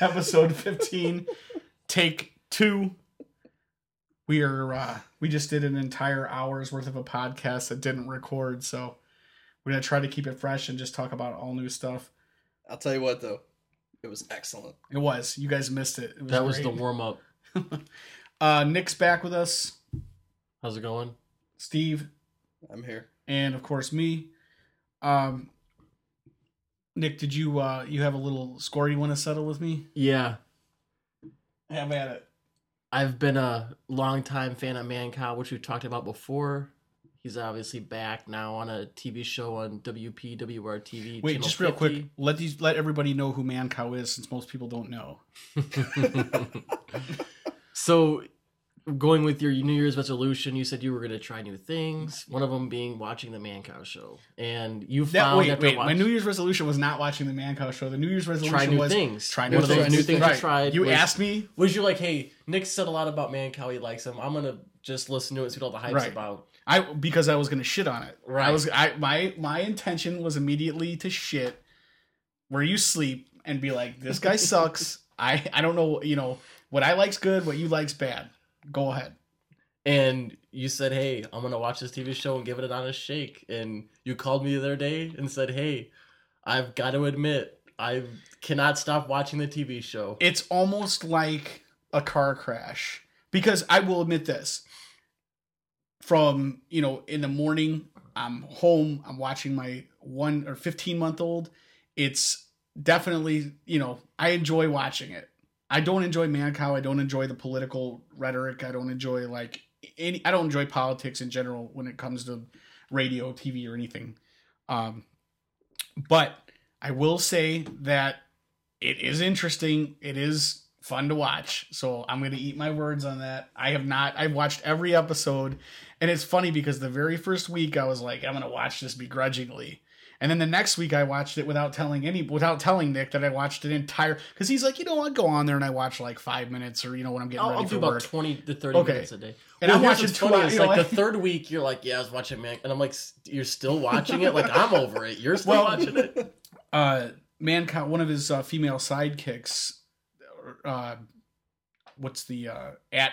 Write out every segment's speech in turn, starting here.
episode 15, take two. We are, uh, we just did an entire hour's worth of a podcast that didn't record, so we're going to try to keep it fresh and just talk about all new stuff. I'll tell you what though, it was excellent. It was, you guys missed it. it That was the warm up. Uh, Nic's back with us, How's it going? Steve, I'm here. and of course me. Um, Nic, did you, uh, you have a little score you want to settle with me? Yeah, Have at it. I've been a longtime fan of Mancow, which we've talked about before. He's obviously back now on a TV show on WPWR TV. Wait, just real quick, let these let everybody know who Mancow is, since most people don't know. so, going with your New Year's resolution, you said you were going to try new things. One of them being watching the Mancow show, and you That, found wait, wait. My New Year's resolution was not watching the Mancow show. The New Year's resolution was try new was things. try One new of those things. new things Right. you tried. You was, asked me, Was you like, hey, Nic said a lot about Mancow. He likes him. I'm gonna just listen to it, and see what all the hype's Right. about. I because I was gonna shit on it. Right. I was I my my intention was immediately to shit where you sleep and be like, this guy sucks. I I don't know. You know what I like's good, what you like's bad. Go ahead. and you said, "Hey, I'm gonna watch this TV show and give it an honest shake." And you called me the other day and said, "Hey, I've got to admit, I cannot stop watching the TV show." it's almost like a car crash because I will admit this from you know in the morning I'm home I'm watching my 1 or 15 month old it's definitely you know I enjoy watching it I don't enjoy Mancow I don't enjoy the political rhetoric I don't enjoy like any I don't enjoy politics in general when it comes to radio TV or anything um but I will say that it is interesting. It is fun to watch. So I'm going to eat my words on that. I have not, I've watched every episode. And it's funny because the very first week I was like, I'm going to watch this begrudgingly. And then the next week I watched it without telling any, without telling Nic that I watched an entire, because he's like, you know, I'll go on there and I watch like five minutes or, you know, when I'm getting I'll, ready I'll for do about work. twenty to thirty Okay. minutes a day. And Well, I'm watching two hours, like like- the third week, you're like, "Yeah, I was watching Man," and I'm like, "You're still watching it? Like I'm over it. You're still Well- watching it." uh Mancow, one of his uh, female sidekicks, uh, what's the uh, at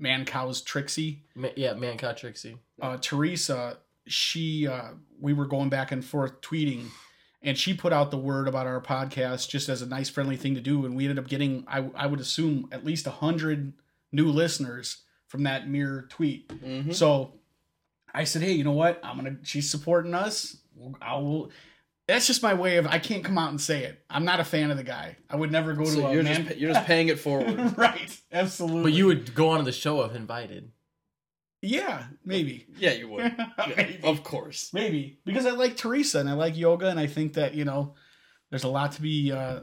Mancow's Trixie, Ma- yeah, Mancow Trixie. uh, Teresa, she uh, we were going back and forth tweeting, and she put out the word about our podcast just as a nice friendly thing to do, and we ended up getting I I would assume at least a hundred new listeners from that mere tweet. Mm-hmm. So I said, hey, you know what? I'm gonna. She's supporting us. I will. That's just my way of. I can't come out and say it. I'm not a fan of the guy. I would never go to So a you're man. just pa- you're just paying it forward. right. Absolutely. But you would go on the show if invited. Yeah, maybe. yeah, you would. Yeah, of course. Maybe because I like Teresa and I like yoga and I think that you know there's a lot to be. uh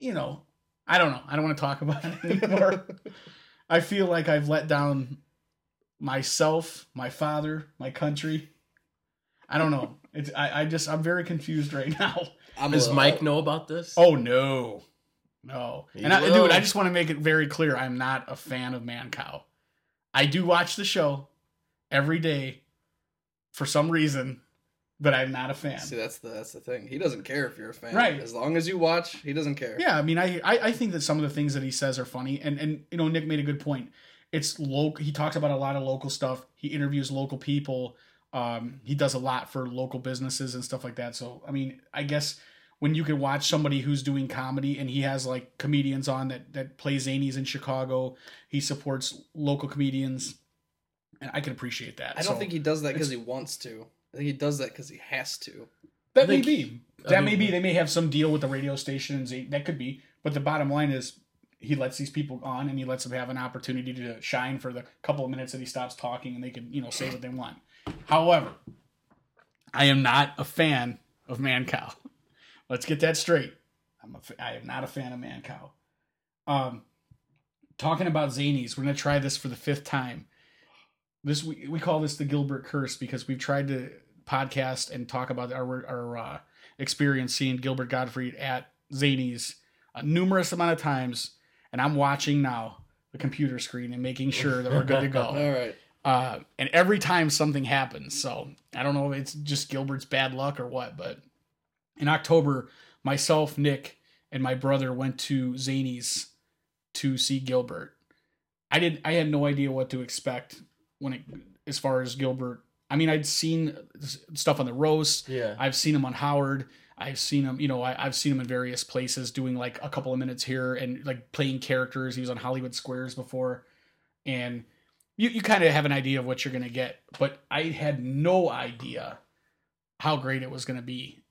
You know, I don't know. I don't want to talk about it anymore. I feel like I've let down myself, my father, my country. I don't know. It's I, I just I'm very confused right now. I'm Does a- Mike know about this? Oh no, no. He and I, will. dude, I just want to make it very clear. I'm not a fan of Mancow. I do watch the show every day for some reason, but I'm not a fan. See, that's the that's the thing. He doesn't care if you're a fan. Right. As long as you watch, he doesn't care. Yeah, I mean, I, I I think that some of the things that he says are funny, and and you know, Nic made a good point. It's local. He talks about a lot of local stuff. He interviews local people. Um, he does a lot for local businesses and stuff like that. So, I mean, I guess when you can watch somebody who's doing comedy and he has like comedians on that that play zanies in Chicago, he supports local comedians, and I can appreciate that. I don't So, think he does that because he wants to. I think he does that because he has to. that may think- be. I That may be. They may have some deal with the radio stations. That could be. But the bottom line is, he lets these people on, and he lets them have an opportunity to shine for the couple of minutes that he stops talking, and they can, you know, say what they want. However, I am not a fan of Mancow. Let's get that straight. I'm a, fa- I am not a fan of Mancow. Um, talking about zanies. We're gonna try this for the fifth time. This we, we call this the Gilbert curse because we've tried to podcast and talk about our our uh, experience seeing Gilbert Gottfried at zanies a numerous amount of times, and I'm watching now the computer screen and making sure that we're good to go. All right. Uh, and every time something happens, so I don't know if it's just Gilbert's bad luck or what, but in October, myself, Nic, and my brother went to Zanies to see Gilbert. I did. I had no idea what to expect when it, as far as Gilbert. I mean, I'd seen stuff on the roast. Yeah. I've seen him on Howard. I've seen him, you know, I, I've seen him in various places doing like a couple of minutes here and like playing characters. He was on Hollywood Squares before, and you you kind of have an idea of what you're gonna get. But I had no idea how great it was gonna be.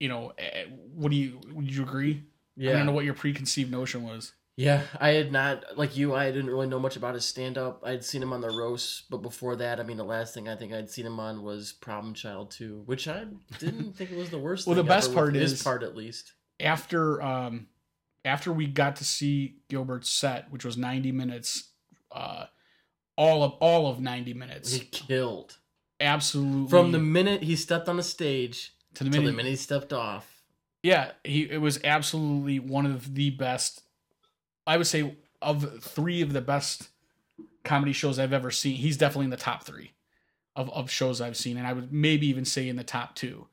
You know, eh, what do you would you agree? Yeah, I don't know what your preconceived notion was. Yeah, I had not like you. I didn't really know much about his stand up. I'd seen him on the roast, but before that, I mean, the last thing I think I'd seen him on was Problem Child Two, which I didn't think it was the worst. Well, the best part is- his part at least. after um after we got to see Gilbert's set, which was 90 minutes, uh all of all of 90 minutes. He killed absolutely from the minute he stepped on the stage to the minute, the minute he stepped off. yeah he it was absolutely one of the best i would say of three of the best comedy shows i've ever seen he's definitely in the top three of, of shows i've seen. And i would maybe even say in the top two.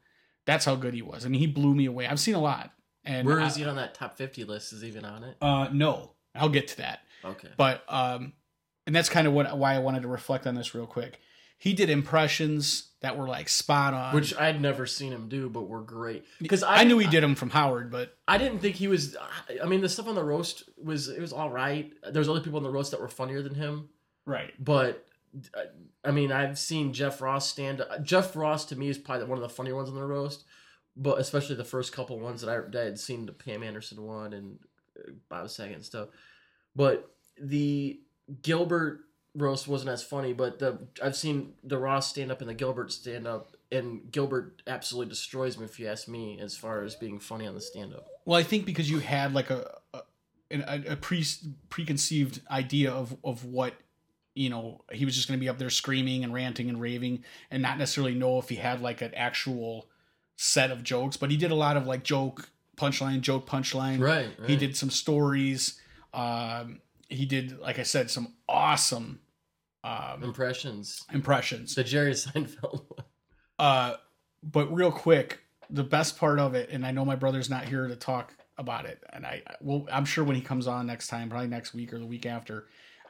That's how good he was. I mean he blew me away. I've seen a lot. And Where I- he on that top fifty list? Is he even on it? uh no i'll get to that. Okay. but um and that's kind of what why i wanted to reflect on this real quick. He did impressions that were like spot on Which I'd never seen him do, but were great. Because I, knew he did them from howard but I didn't think he was. I mean, the stuff on the roast was it was all right. There was other people on the roast that were funnier than him. right but I mean, I've seen Jeff Ross stand. Jeff Ross to me is probably one of the funnier ones on the roast, but especially the first couple ones that I, that I had seen the Pam Anderson one and uh, Bob Saget and stuff. But the Gilbert roast wasn't as funny, but the I've seen the Ross stand up and the Gilbert stand up, and Gilbert absolutely destroys me if you ask me as far as being funny on the stand up. well i think because you had like a a, a pre preconceived idea of of what you know he was just going to be up there screaming and ranting and raving and not necessarily know if he had like an actual set of jokes but he did a lot of like joke punchline joke punchline Right. He did some stories. Um, he did, like I said, some awesome um, impressions. impressions. The Jerry Seinfeld one. Uh, but real quick, the best part of it, and I know my brother's not here to talk about it, and I will. I'm sure when he comes on next time, probably next week or the week after,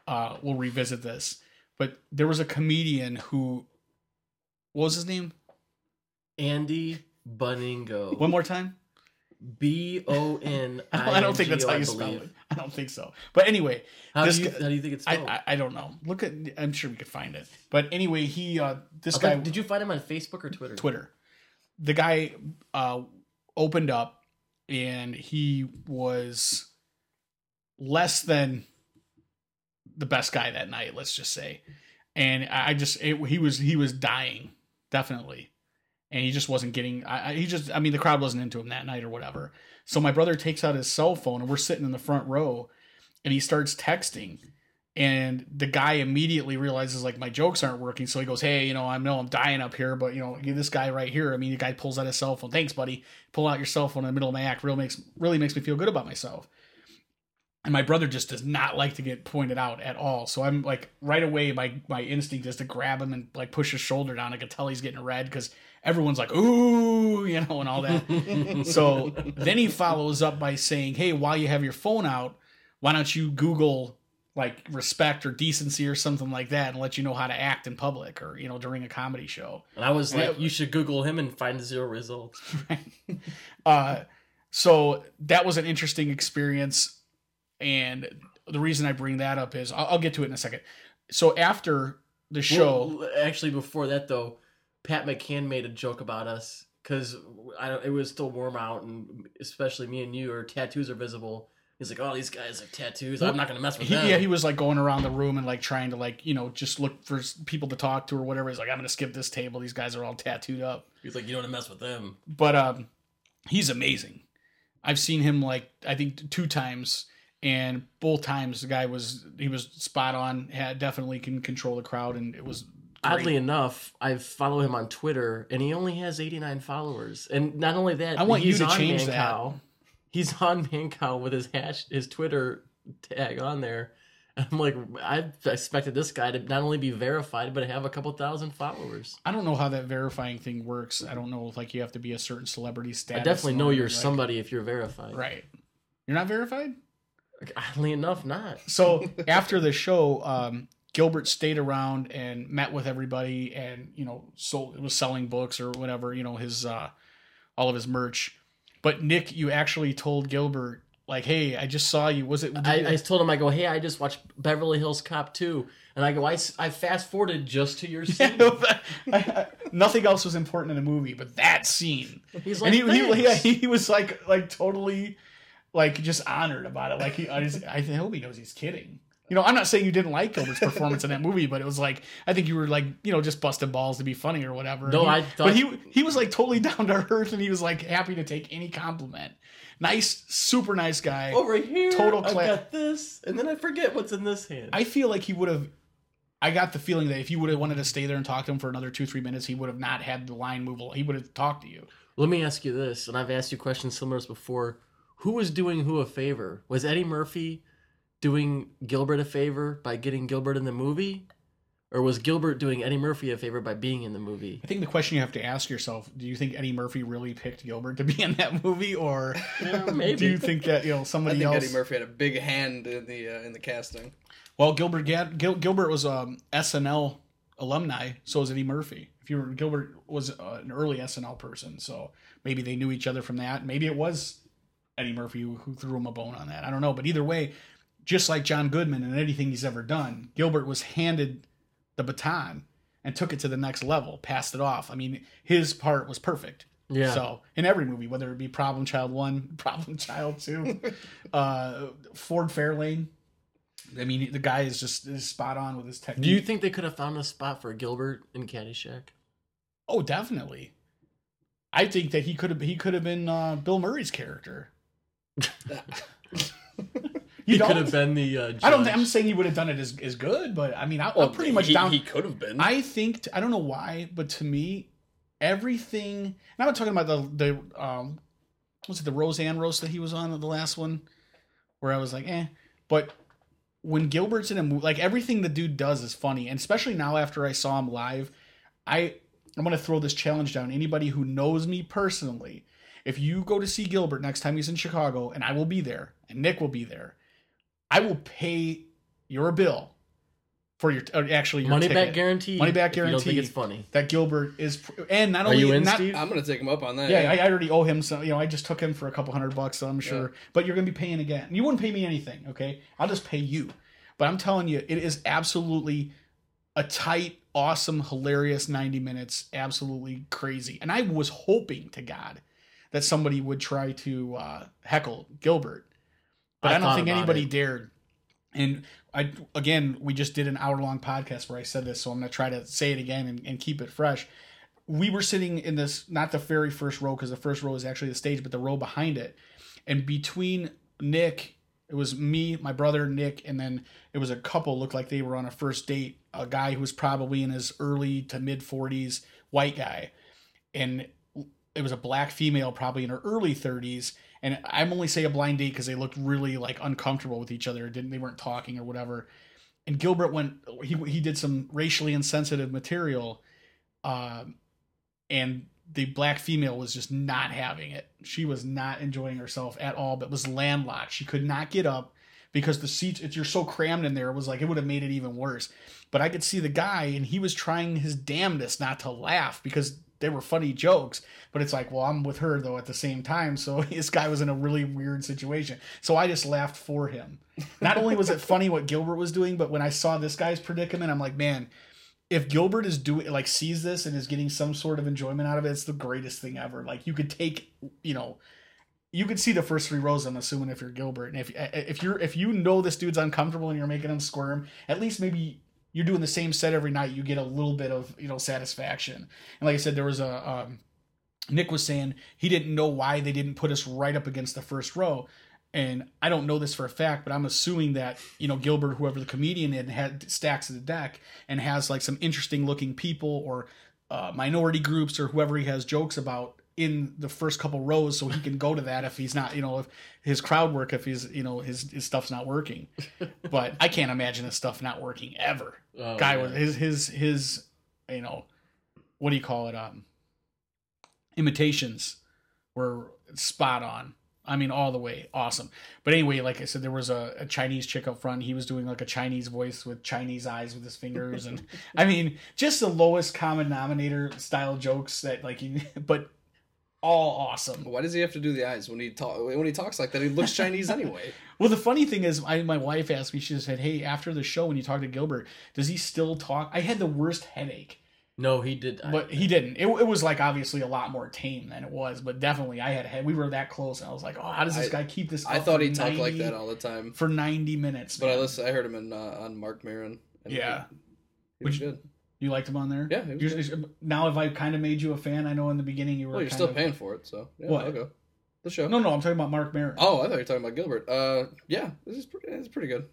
uh, we'll revisit this. But there was a comedian who, what was his name? Andy Buningo. One more time. B O N. I don't, think that's how you spell it. I don't think so. But anyway, How This do you guy- how do you think it's I, spelled? I I don't know. Look at. I'm sure we could find it. But anyway, he uh this I guy did you find him on Facebook or Twitter? Twitter. The guy uh opened up and he was less than the best guy that night, let's just say. And I I just it, he was he was dying, definitely. And he just wasn't getting I, I he just I mean the crowd wasn't into him that night or whatever. So my brother takes out his cell phone and we're sitting in the front row and he starts texting and the guy immediately realizes like my jokes aren't working. So he goes hey you know i know i'm dying up here but you know this guy right here i mean the guy pulls out his cell phone. Thanks buddy. Pull out your cell phone in the middle of my act. Really makes really makes me feel good about myself. And my brother just does not like to get pointed out at all. So i'm like right away my my instinct is to grab him and like push his shoulder down. I can tell he's getting red because everyone's like ooh you know and all that so then he follows up by saying, "Hey, while you have your phone out, why don't you Google like respect or decency or something like that, and let you know how to act in public or you know during a comedy show." and I was like, Yeah. you should Google him and find zero results. uh, so that was an interesting experience, and the reason I bring that up is I'll, I'll get to it in a second. So after the show, Well, actually, before that though, Pat McCann made a joke about us because I don't. It was still warm out, and especially me and you, our tattoos are visible. He's like, "Oh, these guys have tattoos. I'm not gonna mess with he, them." yeah, he was like going around the room and like trying to like you know just look for people to talk to or whatever. He's like, I'm gonna skip this table. These guys are all tattooed up. He's like, "You don't want to mess with them." but um he's amazing i've seen him like i think two times and both times the guy was he was spot on. Had definitely can control the crowd, and it was. Oddly enough, I follow him on Twitter, and he only has 89 followers. And not only that, I want you to change Man that. He's on Mancow with his hash, his Twitter tag on there. I'm like, I expected this guy to not only be verified, but have a couple thousand followers. I don't know how that verifying thing works. I don't know if like you have to be a certain celebrity status. I definitely know you're like- somebody if you're verified. Right. You're not verified. Oddly enough, not. So after the show, um, Gilbert stayed around and met with everybody, and you know, sold was selling books or whatever. You know, his uh, all of his merch. But Nic, you actually told Gilbert like, "Hey, I just saw you. Was it?" I, you- I told him, I go, hey, I just watched Beverly Hills Cop 2. And I go, I fast forwarded just to your scene. I- I- nothing else was important in the movie, but that scene. He's like, and he, he, yeah, he was like like totally like just honored about it. Like he, I, just, I hope he knows he's kidding. You know, I'm not saying you didn't like Gilbert's performance in that movie, but it was like I think you were like you know just busting balls to be funny or whatever. No, he- I thought- but he he was like totally down to earth and he was like happy to take any compliment. Nice, super nice guy. Over here, Total I cla- got this, and then I forget what's in this hand. I feel like he would have. I got the feeling that if you would have wanted to stay there and talk to him for another two three minutes, he would have not had the line move. He would have talked to you. Let me ask you this, and I've asked you questions similar to this before. Who was doing who a favor? Was Eddie Murphy doing Gilbert a favor by getting Gilbert in the movie? Or was Gilbert doing Eddie Murphy a favor by being in the movie? I think the question you have to ask yourself: Do you think Eddie Murphy really picked Gilbert to be in that movie, or Yeah, maybe. do you think that you know I somebody think else? Eddie Murphy had a big hand in the uh, in the casting. Well, Gilbert Gad, Gil, Gilbert was um, SNL alumni, so was Eddie Murphy. If you were Gilbert was uh, an early SNL person, so maybe they knew each other from that. Maybe it was Eddie Murphy who, who threw him a bone on that. I don't know, but either way, just like John Goodman and anything he's ever done, Gilbert was handed the baton and took it to the next level, passed it off. I mean, his part was perfect. Yeah. So in every movie, whether it be Problem Child One, Problem Child Two, uh, Ford Fairlane. I mean, the guy is just is spot on with his technique. Do you think they could have found a spot for Gilbert in Caddyshack? Oh, definitely. I think that he could have he could have been uh, Bill Murray's character. You he could have been the. Uh, I don't. Think, I'm saying he would have done it as, as good, but I mean, I, Well, I'm pretty much he, down. He could have been. I think t- I don't know why, but to me, everything. And I'm not talking about the the um, was it the Roseanne roast that he was on the last one, where I was like, eh. But when Gilbert's in a movie, like everything the dude does is funny, and especially now after I saw him live, I I'm gonna throw this challenge down. Anybody who knows me personally, if you go to see Gilbert next time he's in Chicago, and I will be there, and Nic will be there, I will pay your bill for your actually your money ticket back guarantee. Money back if You don't think guarantee. it's funny? that Gilbert is, and not Are only you in, not, Steve? I'm gonna take him up on that. yeah, I, I already owe him some. You know, I just took him for a couple hundred bucks, so I'm sure. But you're gonna be paying again. You wouldn't pay me anything, okay? I'll just pay you. But I'm telling you, it is absolutely a tight, awesome, hilarious 90 minutes. Absolutely crazy. And I was hoping to God that somebody would try to uh, heckle Gilbert, but I I, don't think anybody it. dared. And I again, we just did an hour long podcast where I said this, so I'm gonna try to say it again and, and keep it fresh we were sitting in this not the very first row because the first row is actually the stage but the row behind it and between nic it was me my brother nic and then it was a couple looked like they were on a first date a guy who was probably in his early to mid 40s white guy and it was a black female probably in her early 30s and i'm only say a blind date because they looked really like uncomfortable with each other didn't they weren't talking or whatever and gilbert went he, he did some racially insensitive material um, and the black female was just not having it. She was not enjoying herself at all, but was landlocked. She could not get up because the seats, it's, you're so crammed in there, it was like it would have made it even worse. But I could see the guy, and he was trying his damnedest not to laugh because they were funny jokes. But it's like, well, I'm with her though at the same time. So this guy was in a really weird situation. So I just laughed for him. Not only was it funny what Gilbert was doing, but when I saw this guy's predicament, I'm like, man, if Gilbert is doing like sees this and is getting some sort of enjoyment out of it, it's the greatest thing ever. Like you could take, you know, you could see the first three rows. I'm assuming if you're Gilbert, and if if you're if you know this dude's uncomfortable and you're making him squirm, at least maybe you're doing the same set every night. You get a little bit of you know satisfaction. And like I said, there was a um, Nic was saying he didn't know why they didn't put us right up against the first row. and I don't know this for a fact, but I'm assuming that you know Gilbert, whoever the comedian had stacks of the deck and has like some interesting looking people or uh, minority groups or whoever he has jokes about in the first couple rows, so he can go to that if he's not, you know, if his crowd work, if he's, you know, his his stuff's not working. but I can't imagine his stuff not working ever. Oh, Guy was his his his, you know, what do you call it? Um, imitations were spot on. I mean, all the way awesome. But anyway, like I said, there was a, a Chinese chick up front. He was doing like a Chinese voice with Chinese eyes with his fingers, and I mean, just the lowest common denominator style jokes that like, you, but all awesome. Why does he have to do the eyes when he talk when he talks like that? He looks Chinese anyway. Well, the funny thing is, I, my wife asked me. She said, "Hey, after the show, when you talk to Gilbert, does he still talk?" I had the worst headache. No, he did. I- but he didn't. It, it was like obviously a lot more tame than it was, but definitely I had we were that close, and I was like, oh, how does this I- guy keep this? I thought he talked like that all the time. for ninety minutes. But I listened. I heard him in uh, on Marc Maron. and Yeah. he, he was Which- good. You liked him on there. Yeah, You're- now, have I kind of made you a fan? I know in the beginning you were. Well, you're still of- paying for it, so yeah, What? I'll go. The show. No, no, I'm talking about Marc Maron. Oh, I thought you were talking about Gilbert. Uh, yeah, this is pretty. It's pretty good.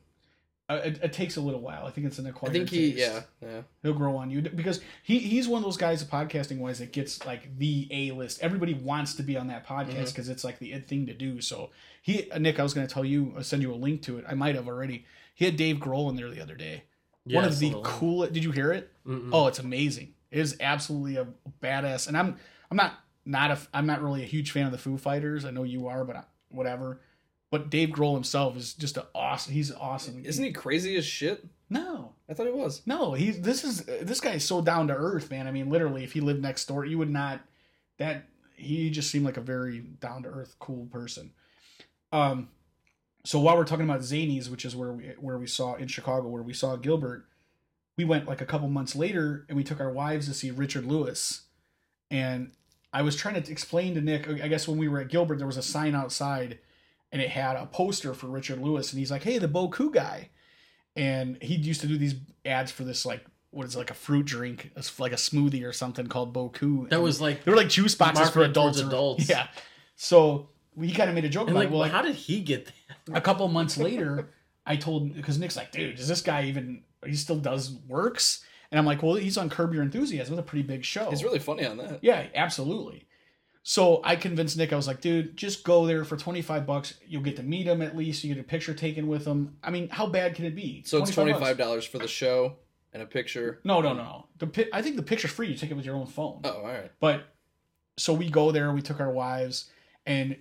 Uh, it, it takes a little while. I think it's an acquired. I think he. taste. Yeah, yeah. he'll grow on you because he he's one of those guys podcasting wise that gets like the A list. Everybody wants to be on that podcast because it's like the it thing to do. So he uh, Nic, I was going to tell you, uh, send you a link to it. I might have already. He had Dave Grohl in there the other day. One of the coolest. Did you hear it? Mm-mm. Oh, it's amazing. It is absolutely a badass. And I'm I'm not not a I'm not really a huge fan of the Foo Fighters. I know you are, but I, whatever. But Dave Grohl himself is just an awesome. He's awesome. Isn't he crazy as shit? No, I thought he was. no. He's this is this guy is so down to earth, man. I mean, literally, if he lived next door, you would not. That he just seemed like a very down to earth, cool person. Um, so while we're talking about Zanies, which is where we where we saw in Chicago, where we saw Gilbert, we went like a couple months later and we took our wives to see Richard Lewis, and I was trying to explain to Nic. I guess when we were at Gilbert, there was a sign outside, and it had a poster for Richard Lewis, and he's like, "Hey, the Boku guy," and he used to do these ads for this like what is it, like a fruit drink, it's like a smoothie or something called Boku. That And was like, they were like juice boxes for adults. or- adults. Yeah. So we kind of made a joke and about like, it. Well, well, like, how did he get that? a couple months later, I told because Nic's like, dude, does this guy even? He still does works, and I'm like, well, he's on Curb Your Enthusiasm. It's a pretty big show. He's really funny on that. yeah, absolutely. So I convinced Nic. I was like, dude, just go there for 25 bucks. You'll get to meet him at least. You get a picture taken with him. I mean, how bad can it be? So it's 25 twenty bucks. five dollars for the show and a picture. No, no, no, no. The pi- I think the picture's free. You take it with your own phone. Oh, all right. But so we go there, we took our wives, and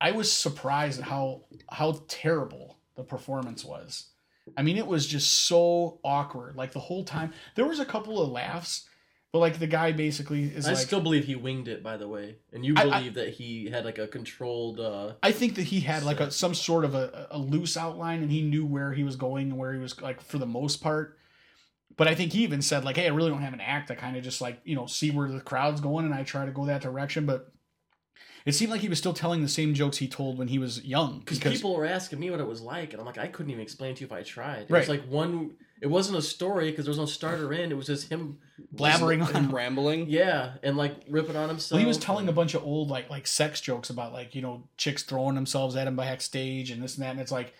I was surprised at how how terrible the performance was. I mean, it was just so awkward. Like the whole time, there was a couple of laughs, but like the guy basically is I like. still believe he winged it, by the way. And you I- I- believe that he had like a controlled. uh I think that he had like a some sort of a, a loose outline, and he knew where he was going and where he was like for the most part. But I think he even said like, "Hey, I really don't have an act. I kind of just like you know see where the crowd's going, and I try to go that direction." But it seemed like he was still telling the same jokes he told when he was young. Because Because people were asking me what it was like, and I'm like, I couldn't even explain to you if I tried. It Right. was like one. It wasn't a story because there was no starter in. It was just him blabbering Him on. rambling. Yeah, and like ripping on himself. Well, he was telling a bunch of old like like sex jokes about like you know chicks throwing themselves at him backstage and this and that, and it's like,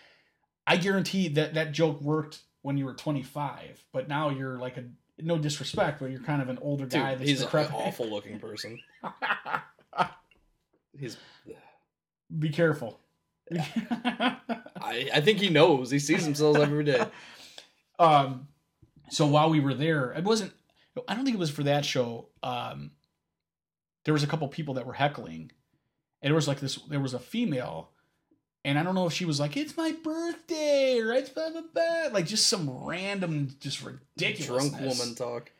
I guarantee that that joke worked when you were 25, but now you're like a no disrespect, but you're kind of an older Dude, guy. That's he's an decrepit. awful looking person. He's. Be careful. I, I think he knows. He sees himself every day. um, so while we were there, it wasn't. I don't think it was for that show. Um, there was a couple people that were heckling, and there was like this. There was a female, and I don't know if she was like, "It's my birthday" or "It's blah blah blah," like just some random, just ridiculous Drunk woman talk.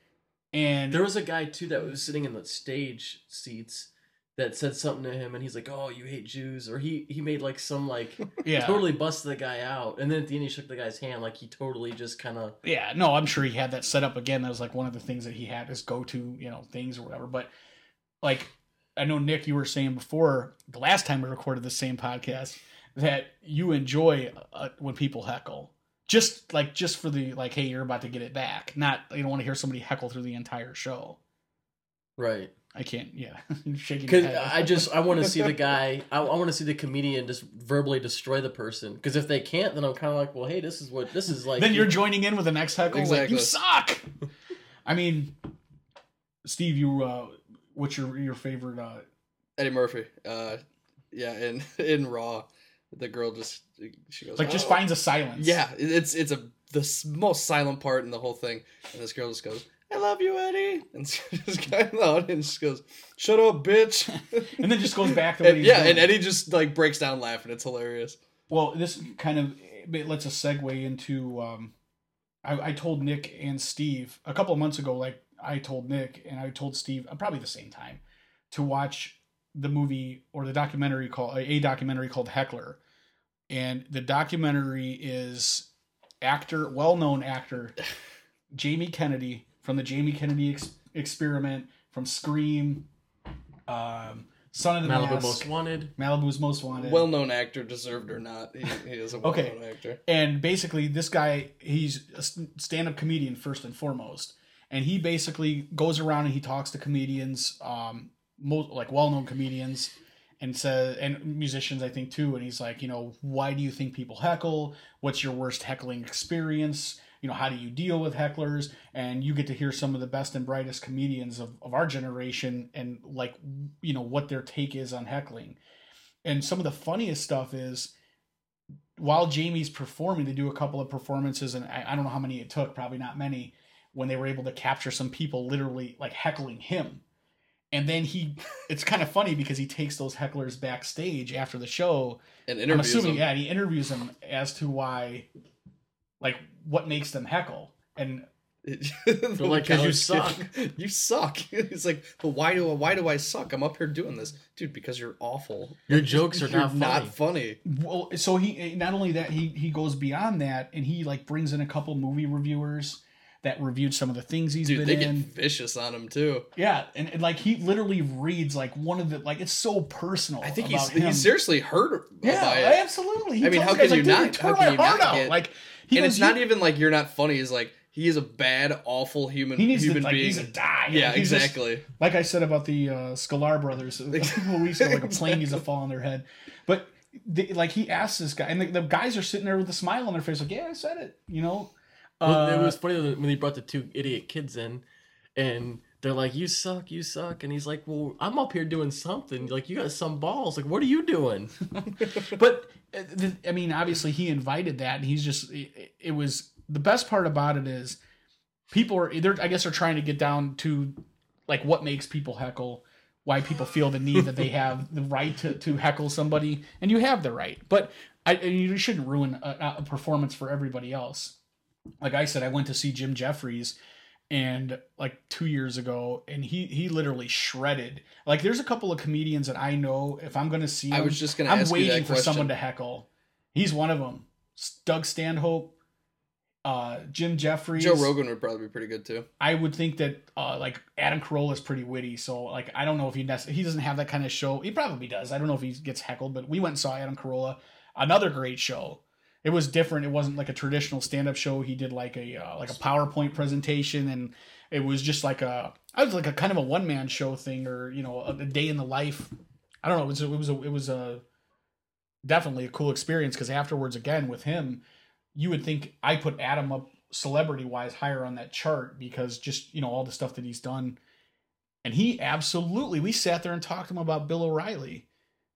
And There was a guy too that was sitting in the stage seats that said something to him, and he's like, "Oh, you hate Jews," or he he made like some like yeah, totally busted the guy out, and then at the end he shook the guy's hand like he totally just kind of yeah. No, I'm sure he had that set up again. That was like one of the things that he had his go to, you know, things or whatever. But like, I know Nic, you were saying before the last time we recorded the same podcast that you enjoy uh, when people heckle. Just like just for the like, hey, you're about to get it back. Not you don't want to hear somebody heckle through the entire show. right. I can't. Yeah, shaking. Because. I just I want to see the guy. I, I want to see the comedian just verbally destroy the person. Because if they can't, then I'm kind of like, well, hey, this is what this is like. then you're joining in with the next heckle. Like you suck. I mean, Steve, you. uh What's your your favorite? uh Eddie Murphy. Uh, yeah, in in Raw, the girl just she goes Like just "Oh." finds a silence. Yeah, it's it's a the most silent part in the whole thing, and this girl just goes, "I love you, Eddie," and this guy in the audience goes, "Shut up, bitch." and then just goes back to what And- yeah, doing. and Eddie just like breaks down laughing. It's hilarious. Well, this kind of it lets us segue into. Um, I, I told Nic and Steve a couple of months ago. Like I told Nic and I told Steve, uh, probably the same time, to watch the movie or the documentary called a documentary called Heckler, and the documentary is actor, well-known actor, Jamie Kennedy from the Jamie Kennedy ex- Experiment, from Scream, um, Son of the Malibu Mask, Most Wanted. Malibu's Most Wanted, Well-known actor, deserved or not, he, he is a well-known Okay. actor. and basically this guy he's a stand-up comedian first and foremost and he basically goes around and he talks to comedians um most like well-known comedians and says and musicians i think too and he's like you know why do you think people heckle what's your worst heckling experience you know how do you deal with hecklers and you get to hear some of the best and brightest comedians of, of our generation and like you know what their take is on heckling and some of the funniest stuff is while Jamie's performing, they do a couple of performances, and I, I don't know how many it took, probably not many, when they were able to capture some people literally like heckling him. And then he, it's kind of funny because he takes those hecklers backstage after the show. And I'm assuming, him. yeah, and he interviews them as to why, like, what makes them heckle. And They're like, "'Cause you oh, suck." you suck. He's like, but why do I, why do I suck? I'm up here doing this, dude. Because you're awful. Your jokes are You're not funny. not funny. well, so he not only that he he goes beyond that, and he like brings in a couple movie reviewers that reviewed some of the things he's Dude, been they get in. vicious on him too. Yeah, and, and, like he literally reads like one of the like it's so personal. I think he's him. he's seriously hurt yeah, by it. absolutely. He I mean, how the guys, can you like, not- how you can you my heart not out. get- Like he and was, it's not even like you're not funny. It's like he is a bad, awful human he needs human to like being. he's a die. yeah, He's just- exactly. like I said about the uh, Sklar brothers a couple weeks ago, like a plane needs to fall on their head. But the, like he asked this guy, and the, the guys are sitting there with a smile on their face, like, "Yeah, I said it," you know. Well, it Uh, was funny when he brought the two idiot kids in, and they're like, "You suck, you suck," and he's like, "Well, I'm up here doing something. Like, you got some balls. Like, what are you doing?" but uh, I mean, obviously he invited that, and he's just it, was the best part about it is people are they're I guess they're trying to get down to like what makes people heckle, why people feel the need that they have the right to, to heckle somebody, and you have the right, but I you shouldn't ruin a, a performance for everybody else. Like I said, I went to see Jim Jeffries and like two years ago and he he literally shredded. Like there's a couple of comedians that i know if i'm gonna see I them, was just gonna i'm ask you waiting for question. someone to heckle. He's one of them. Doug stanhope uh jim jeffries. Joe Rogan would probably be pretty good too. i would think that uh like adam carolla is pretty witty so like i don't know if he nec- he doesn't have that kind of show. He probably does. I don't know if he gets heckled but we went and saw adam carolla another great show it was different. It wasn't like a traditional stand-up show. He did like a uh, like a PowerPoint presentation, and it was just like a I was like a kind of a one-man show thing, or you know, a, a day in the life. I don't know. It was a, it was a, it was a definitely a cool experience because afterwards, again with him, you would think I put Adam up celebrity-wise higher on that chart because just you know all the stuff that he's done, and he absolutely. We sat there and talked to him about Bill O'Reilly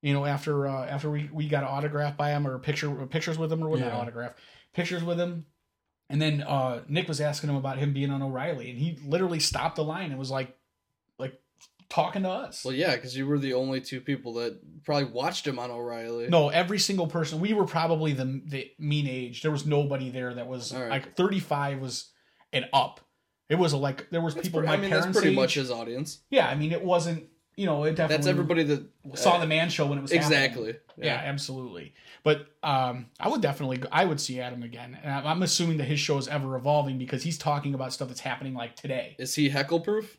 you know, after uh, after we, we got an autograph by him or a picture pictures with him or what not Yeah. autograph pictures with him, and then uh, Nic was asking him about him being on O'Reilly, and he literally stopped the line and was like, like talking to us. Well, yeah, because you were the only two people that probably watched him on O'Reilly. No, every single person. We were probably the the mean age. There was nobody there that was right. like thirty five was and up. It was like there was That's people pre- my I mean, that's parents' pretty age. much his audience. Yeah, I mean it wasn't. You know, it definitely That's everybody that saw uh, the man show when it was happening. exactly. Yeah, absolutely. But um, I would definitely, I would see Adam again, and I'm assuming that his show is ever evolving because he's talking about stuff that's happening like today. Is he heckle proof?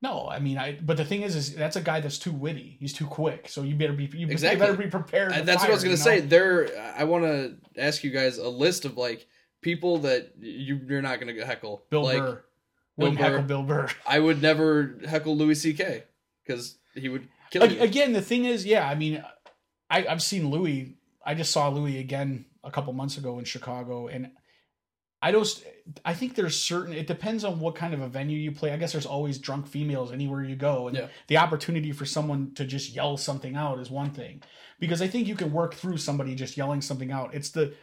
No, I mean, I. But the thing is, is that's a guy that's too witty. He's too quick. So you better be, you Exactly. better be prepared. That's what I was gonna you say. know? There, I want to ask you guys a list of like people that you you're not gonna heckle. Bill like, Burr. Bill heckle Bill Burr. I would never heckle Louis C.K. because he would kill you. again, the thing is, yeah, I mean, I, I've seen Louis. I just saw Louis again a couple months ago in Chicago, and I don't. I think there's certain. It depends on what kind of a venue you play. I guess there's always drunk females anywhere you go, and Yeah. the opportunity for someone to just yell something out is one thing, because I think you can work through somebody just yelling something out. It's the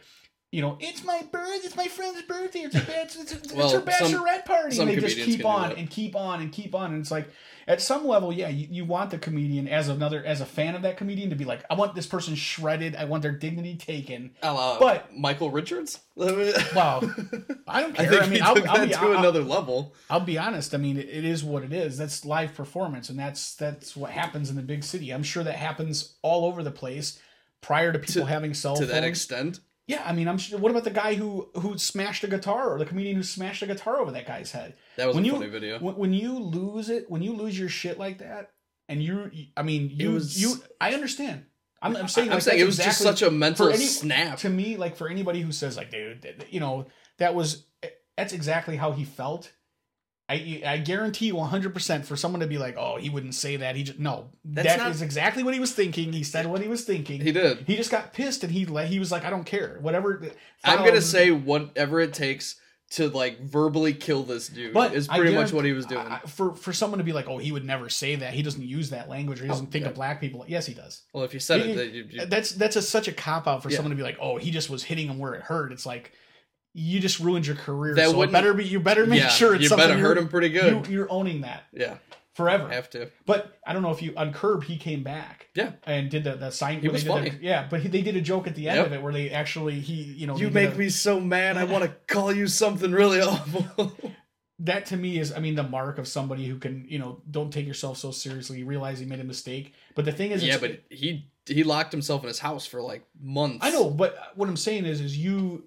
you know, it's my birth, it's my friend's birthday, it's, a, it's, it's, it's Well, her some- bachelorette party. some And they just keep on and keep on and keep on. And it's like, at some level, yeah, you, you want the comedian as another, as a fan of that comedian to be like, I want this person shredded, I want their dignity taken. La but- Michael Richards. Wow. I don't I care. think I, mean, he I'll, took I'll that be, to I'll, another level. I'll be honest. I mean, it, it is what it is. That's live performance, and that's that's what happens in the big city. I'm sure that happens all over the place prior to people To- having cell To phones. that extent, Yeah, I mean, I'm. sure- What about the guy who who smashed a guitar, or the comedian who smashed a guitar over that guy's head? that was When a you- funny video. When, when you lose it, when you lose your shit like that, and you, I mean, you, was- you, I understand. I'm, I'm saying, I'm like, saying it was just such a mental any- snap. to me, like for anybody who says, like, dude, you know, that was that's exactly how he felt. I I guarantee you 100 percent for someone to be like, oh, he wouldn't say that. He just no, That's that is not- exactly what he was thinking. He said what he was thinking. He did. He just got pissed and he let he was like, I don't care, whatever. I'm gonna say whatever it takes to like verbally kill this dude But is pretty much what he was doing. I- for for someone to be like, oh, he would never say that. He doesn't use that language. Or he oh, doesn't Oh, think yeah. of black people. Yes, he does. well, if you said He- it, you, you, That's that's a, such a cop out for Yeah. someone to be like, oh, he just was hitting him where it hurt. It's like you just ruined your career. That so better be you better make yeah, sure it's something. you something better hurt him pretty good. You, you're owning that yeah, forever. have to. But I don't know if you on Curb he came back. Yeah. and did the the sign. He was did the- funny. yeah, but he, they did a joke at the end Yep. of it where they actually he you know You make a- me so mad. I want to call you something really awful. that to me is I mean the mark of somebody who can you know don't take yourself so seriously. Realize he made a mistake. But the thing is, yeah, but he he locked himself in his house for like months. I know, but what I'm saying is, is you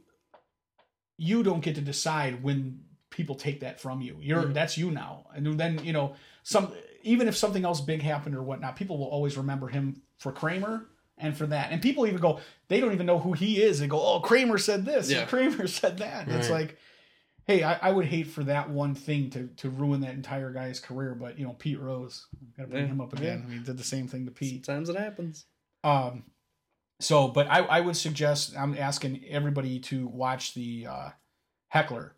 you don't get to decide when people take that from you. You're Mhm. that's you now, and then you know some even if something else big happened or whatnot, people will always remember him for Kramer and for that. And people even go, they don't even know who he is. They go, oh, Kramer said this, Yeah. Kramer said that. And It's like. Hey, I, I would hate for that one thing to, to ruin that entire guy's career, but you know Pete Rose, got to bring Yeah. him up again. I mean, he did the same thing to Pete. Sometimes it happens. Um, so, but I, I would suggest I'm asking everybody to watch the uh, Heckler,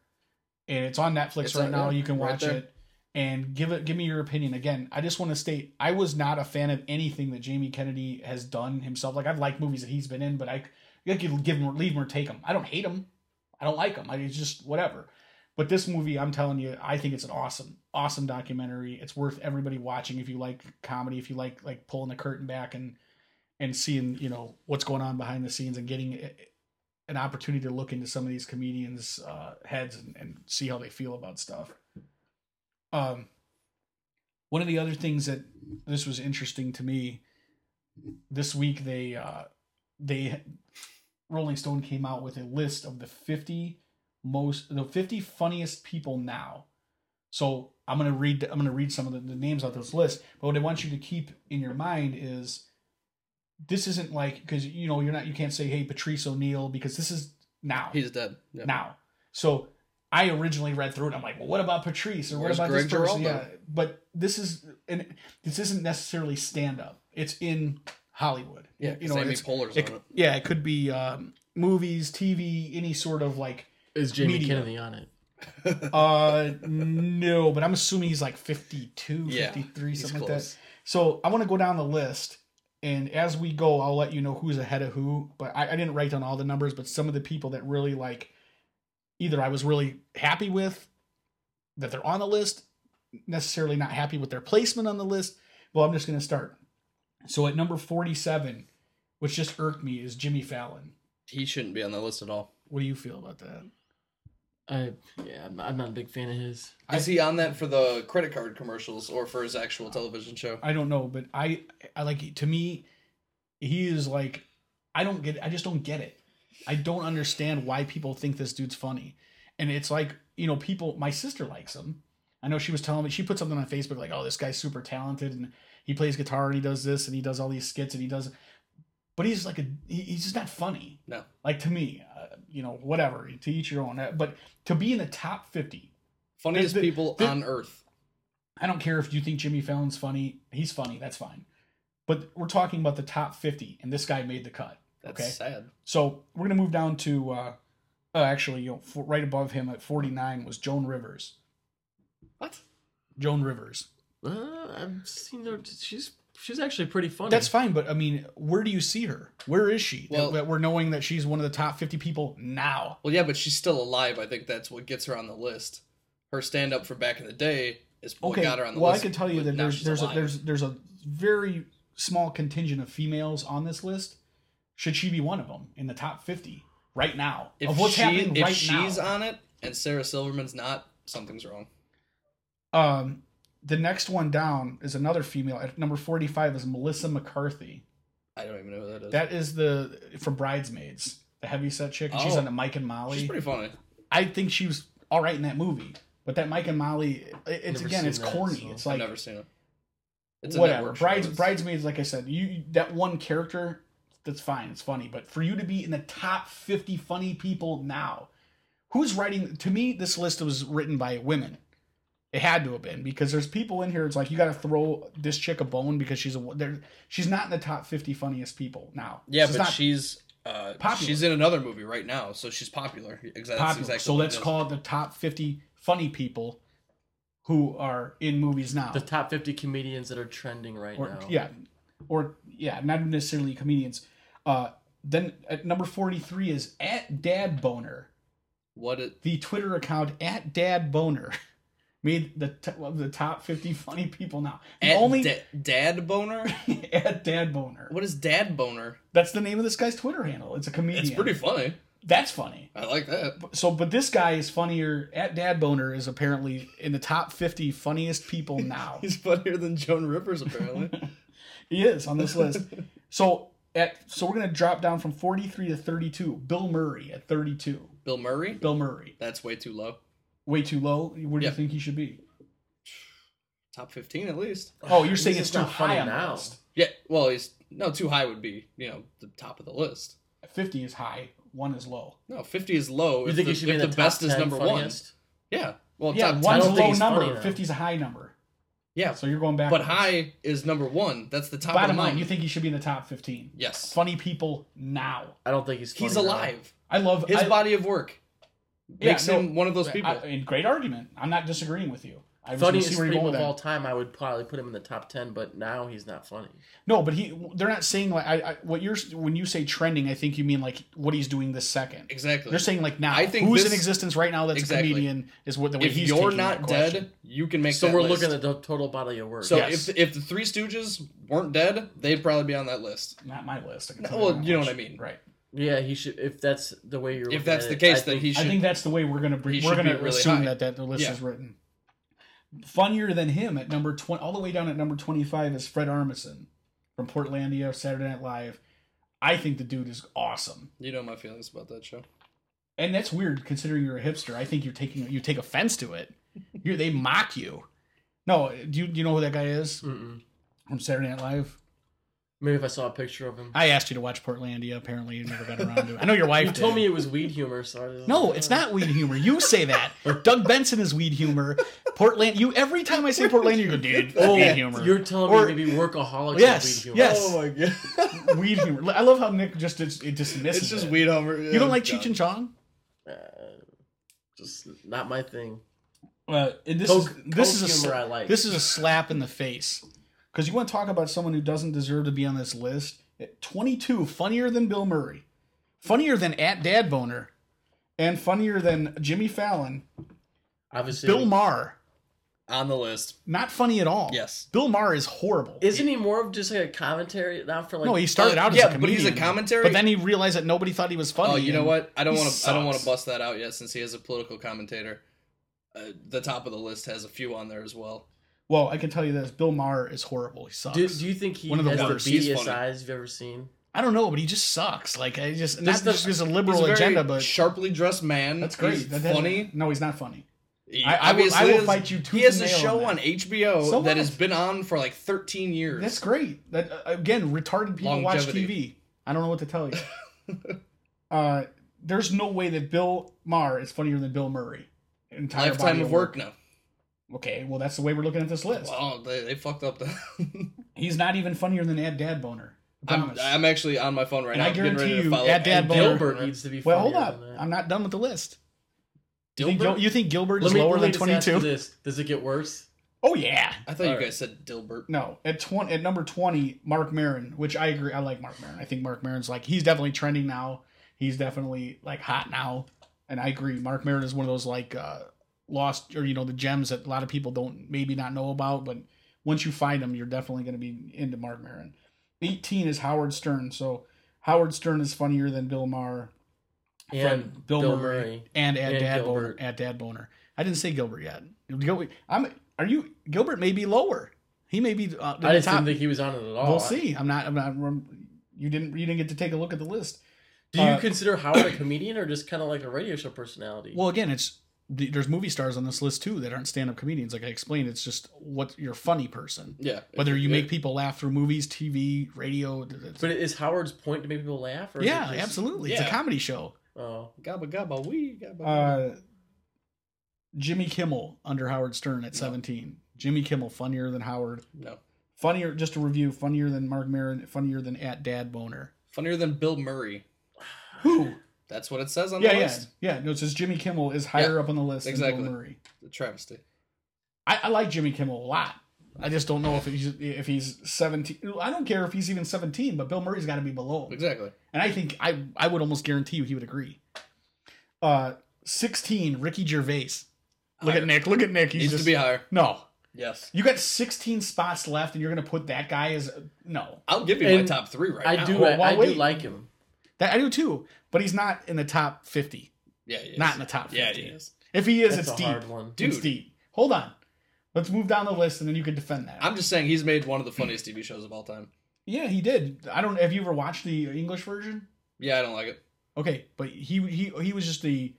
and it's on Netflix It's right on- now. yeah, you can watch there. it and give it. Give me your opinion. Again, I just want to state I was not a fan of anything that Jamie Kennedy has done himself. Like I like movies that he's been in, but I I could give him or leave him or take him. I don't hate him. I don't like him. I it's just whatever. But this movie, I'm telling you, I think it's an awesome, awesome documentary. It's worth everybody watching if you like comedy, if you like like pulling the curtain back and and seeing you know what's going on behind the scenes and getting an opportunity to look into some of these comedians' uh, heads and, and see how they feel about stuff. Um, one of the other things that this was interesting to me this week they uh, they Rolling Stone came out with a list of the 50 most the 50 funniest people now. So I'm gonna read I'm gonna read some of the, the names out this list. But what I want you to keep in your mind is this isn't like because you know you're not you can't say hey Patrice O'Neal because this is now He's dead. Yeah. now. So I originally read through it. I'm like, well, what about Patrice or what about Greg this person? Giraldo? Yeah, but this is and this isn't necessarily stand up. It's in Hollywood. Yeah, you know, Amy it's, Poehler's it, on it. yeah, it could be um, movies, TV, any sort of like. Is Jamie Media. Kennedy on it? Uh, no, but I'm assuming he's like 52, Yeah, 53, He's something like that. So I want to go down the list, and as we go, I'll let you know who's ahead of who. But I, I didn't write down all the numbers, but some of the people that really like, either I was really happy with that they're on the list, necessarily not happy with their placement on the list. Well, I'm just going to start. So at number 47, which just irked me, is Jimmy Fallon. He shouldn't be on the list at all. What do you feel about that? I yeah, I'm not, I'm not a big fan of his. Is he on that for the credit card commercials or for his actual television show? I don't know, but I I like to me he is like I don't get I just don't get it. I don't understand why people think this dude's funny. And it's like, you know, people my sister likes him. I know she was telling me she put something on Facebook like, "Oh, this guy's super talented and he plays guitar and he does this and he does all these skits and he does but he's like a he, he's just not funny. No. Like to me, uh, you know, whatever, to each your own. Uh, But to be in the top 50 Funniest The- the- people the- on earth. I don't care if you think Jimmy Fallon's funny. He's funny. That's fine. But we're talking about the top 50, and this guy made the cut. That's Okay. sad. So we're gonna move down to uh, uh actually, you know, for, right above him at 49 was Joan Rivers. What? Joan Rivers. Uh, I've seen her. She's she's actually pretty funny. That's fine, but I mean, where do you see her? Where is she? Well- that we're knowing that she's one of the top 50 people now. Well, yeah, but she's still alive. I think that's what gets her on the list. Her stand up from back in the day is what Okay. got her on the well, list. Well, I can tell you that now there's she's there's a, there's there's a very small contingent of females on this list. Should she be one of them in the top 50 right now if of what's she, happening if right she's now? on it and Sarah Silverman's not, something's wrong. Um, the next one down is another female. At number 45 is Melissa McCarthy. I don't even know who that is. That is the from Bridesmaids, the heavy set chick. and She's Oh. on the Mike and Molly. She's pretty funny. I think she was all right in that movie, but that Mike and Molly, it's Never again, it's that, corny. so It's I've like never seen it. It's a whatever. network. Brides, Bridesmaids, like I said, you that one character, that's fine. It's funny, but for you to be in the top 50 funny people now, who's writing? To me, this list was written by women. It had to have been because there's people in here. It's like you got to throw this chick a bone because she's a there. She's not in the top 50 funniest people now. Yeah, She's but not she's uh, Popular. she's in another movie right now, so she's popular. Exactly. Popular. exactly so let's call it the top 50 funny people who are in movies now. the top fifty comedians that are trending right or now. yeah, or yeah, not necessarily comedians. Uh, then at number forty three is at Dad Boner, what it. the Twitter account at Dad Boner, made the t- of the top fifty funny people now. The At only da- dad boner. at Dad Boner. What is dad boner? That's the name of this guy's Twitter handle. It's a comedian. It's pretty funny. That's funny. I like that. So, but this guy is funnier. At Dad Boner is apparently in the top fifty funniest people now. He's funnier than Joan Rivers, apparently. He is on this list. So at so we're gonna drop down from 43 to 32. Bill Murray at 32. Bill Murray. Bill Murray, That's way too low. Way too low. Where do Yeah. you think he should be? Top fifteen at least. Oh, you're saying This it's is too not funny high on the now. list. Yeah. Well, he's no too high would be you know the top of the list. 50 is high. One is low. No, fifty is low. You if think the, he should be if in the, the, best top is 10 number funniest? one? Yeah. Well, Yeah, top one's a don't think low he's number. funny now. 50 is a high number. Yeah. So you're going back. But high is number one. That's the top. Bottom of the line, you think he should be in the top 15? Yes. Funny people now. I don't think he's. He's funny now. alive. I love His I, body of work Yeah, makes no, him one of those people. I, and great argument. I'm not disagreeing with you. I was gonna Funniest see people of all time, I would probably put him in the top ten, but now he's not funny. No, but he. They're not saying like I, I. What you're when you say trending, I think you mean like what he's doing this second. exactly. They're saying like now. I think who's this- in existence right now that's Exactly. a comedian is what the way if he's you're not that dead, you can make. So that we're list. looking at the total body of work. So Yes. if if the Three Stooges weren't dead, they'd probably be on that list. Not my list. I can No, well, you know what I mean. right? Yeah, he should. If that's the way you're. If that's at the it, case, I then think- he should. I think that's the way we're gonna bring. We're gonna really assume high. that that the list Yeah. is written. Funnier than him at number twenty, all the way down at number twenty-five is Fred Armisen from Portlandia, Saturday Night Live. I think the dude is awesome. you know my feelings about that show. and that's weird considering you're a hipster. I think you're taking you take offense to it. You they mock you. No, do you do you know who that guy is Mm-mm. from Saturday Night Live? Maybe if I saw a picture of him. I asked you to watch Portlandia. Apparently, you never got around to it. I know your wife You did. told me it was weed humor, so I was No, like, it's "Oh." not weed humor. You say that. Doug Benson is weed humor. Portland. You every time I say Portlandia, you go, dude, Oh, weed humor. you're telling Or- me maybe workaholics Yes, is weed humor. yes. Oh my god, weed humor. I love how Nick just it dismisses. it's just it. weed homer. You don't like Cheech and Chong? Uh, just not my thing. Uh, this Coke, is this Coke is a humor sla- I like. this is a slap in the face because you want to talk about someone who doesn't deserve to be on this list. At 22, funnier than Bill Murray, funnier than at Dad Boner, and funnier than Jimmy Fallon. Obviously, Bill Maher, on the list. not funny at all. Yes. Bill Maher is horrible. isn't he more of just like a commentary now for like? no, he started Uh, out as yeah, a but he's a commentary- But then he realized that nobody thought he was funny. Oh, you know what? I don't want to. I don't want to bust that out yet, since he is a political commentator. Uh, the top of the list has a few on there as well. Well, I can tell you this: Bill Maher is horrible. He sucks. Do, do you think he One of the has the worst. He's beadiest funny. eyes you've ever seen? I don't know, but he just sucks. Like I just not Just the- just as a He's liberal a very agenda, but sharply dressed man. that's great. He's That- that- funny. No, he's not funny. He I- I will- obviously I will is- fight you tooth He has and a show on on. HBO So that has been on for like 13 years. That's great. That uh, again, retarded people watch TV. I don't know what to tell you. uh, there's no way that Bill Maher is funnier than Bill Murray. Entire Lifetime body of work now. Okay, well that's the way we're looking at this list. Wow, they, they fucked up. The He's not even funnier than Ed Dad Boner. I I'm, promise. I'm actually on my phone right And now. I getting ready guarantee to you, follow at Dad and Boner- Gilbert needs to be. well, hold funnier up. than that. I'm not done with the list. You think, Dilbert? Gil- you think Gilbert is me, lower than just ask you 22? This does it get worse? Oh yeah. I thought you Alright. guys said Dilbert. No, at twenty at number twenty, Marc Maron, which I agree. I like Marc Maron. I think Marc Maron's like he's definitely trending now. He's definitely like hot now, and I agree. Marc Maron is one of those like uh, lost or you know the gems that a lot of people don't maybe not know about, but once you find them, you're definitely going to be into Marc Maron. Eighteen is Howard Stern. So Howard Stern is funnier than Bill Maher, And Fred- Bill, Bill Murray, Murray. and at Dad Boner. Gilbert. At Dad Boner. I didn't say Gilbert yet. I'm. Are you Gilbert? May be lower. He may be. Uh, I just top. didn't think he was on it at all. We'll see. I'm not. I'm not. You didn't. You didn't get to take a look at the list. Do you Uh, consider Howard a comedian or just kind of like a radio show personality? Well, again, it's there's movie stars on this list too that aren't stand-up comedians. Like I explained, it's just what you're a funny person. Yeah. Whether you Yeah. make people laugh through movies, TV, radio. but is Howard's point to make people laugh? It yeah, just- absolutely. It's a comedy show. Oh, Gabba gabba wee gabba. Uh, Jimmy Kimmel under Howard Stern at 17. Jimmy Kimmel funnier than Howard. no. Funnier, just a review. Funnier than Marc Maron. Funnier than at Dad Boner. Funnier than Bill Murray. Who? That's what it says on Yeah, the yeah, list. yeah. No, it says Jimmy Kimmel is higher Yeah, up on the list exactly. than Bill Murray. The travesty. I, I like Jimmy Kimmel a lot. I just don't know if he's if he's seventeen. I don't care if he's even seventeen, but Bill Murray's got to be below him. Exactly. And I think I I would almost guarantee you he would agree. Uh, sixteen, Ricky Gervais. Look Higher. at Nick. Look at Nick. He's Needs just to be higher. no. Yes. You got sixteen spots left, and you're gonna put that guy as no. I'll give you my top three right I now. do. Well, I, I do like him. That I do too, but he's not in the top fifty. Yeah, he is. Not in the top 50. Yeah, he is. If he is, That's it's a deep. hard one. It's deep. Hold on. Let's move down the list, and then you can defend that. I'm just saying he's made one of the funniest TV shows of all time. Yeah, he did. I don't. Have you ever watched the English version? Yeah, I don't like it. Okay, but he he he was just the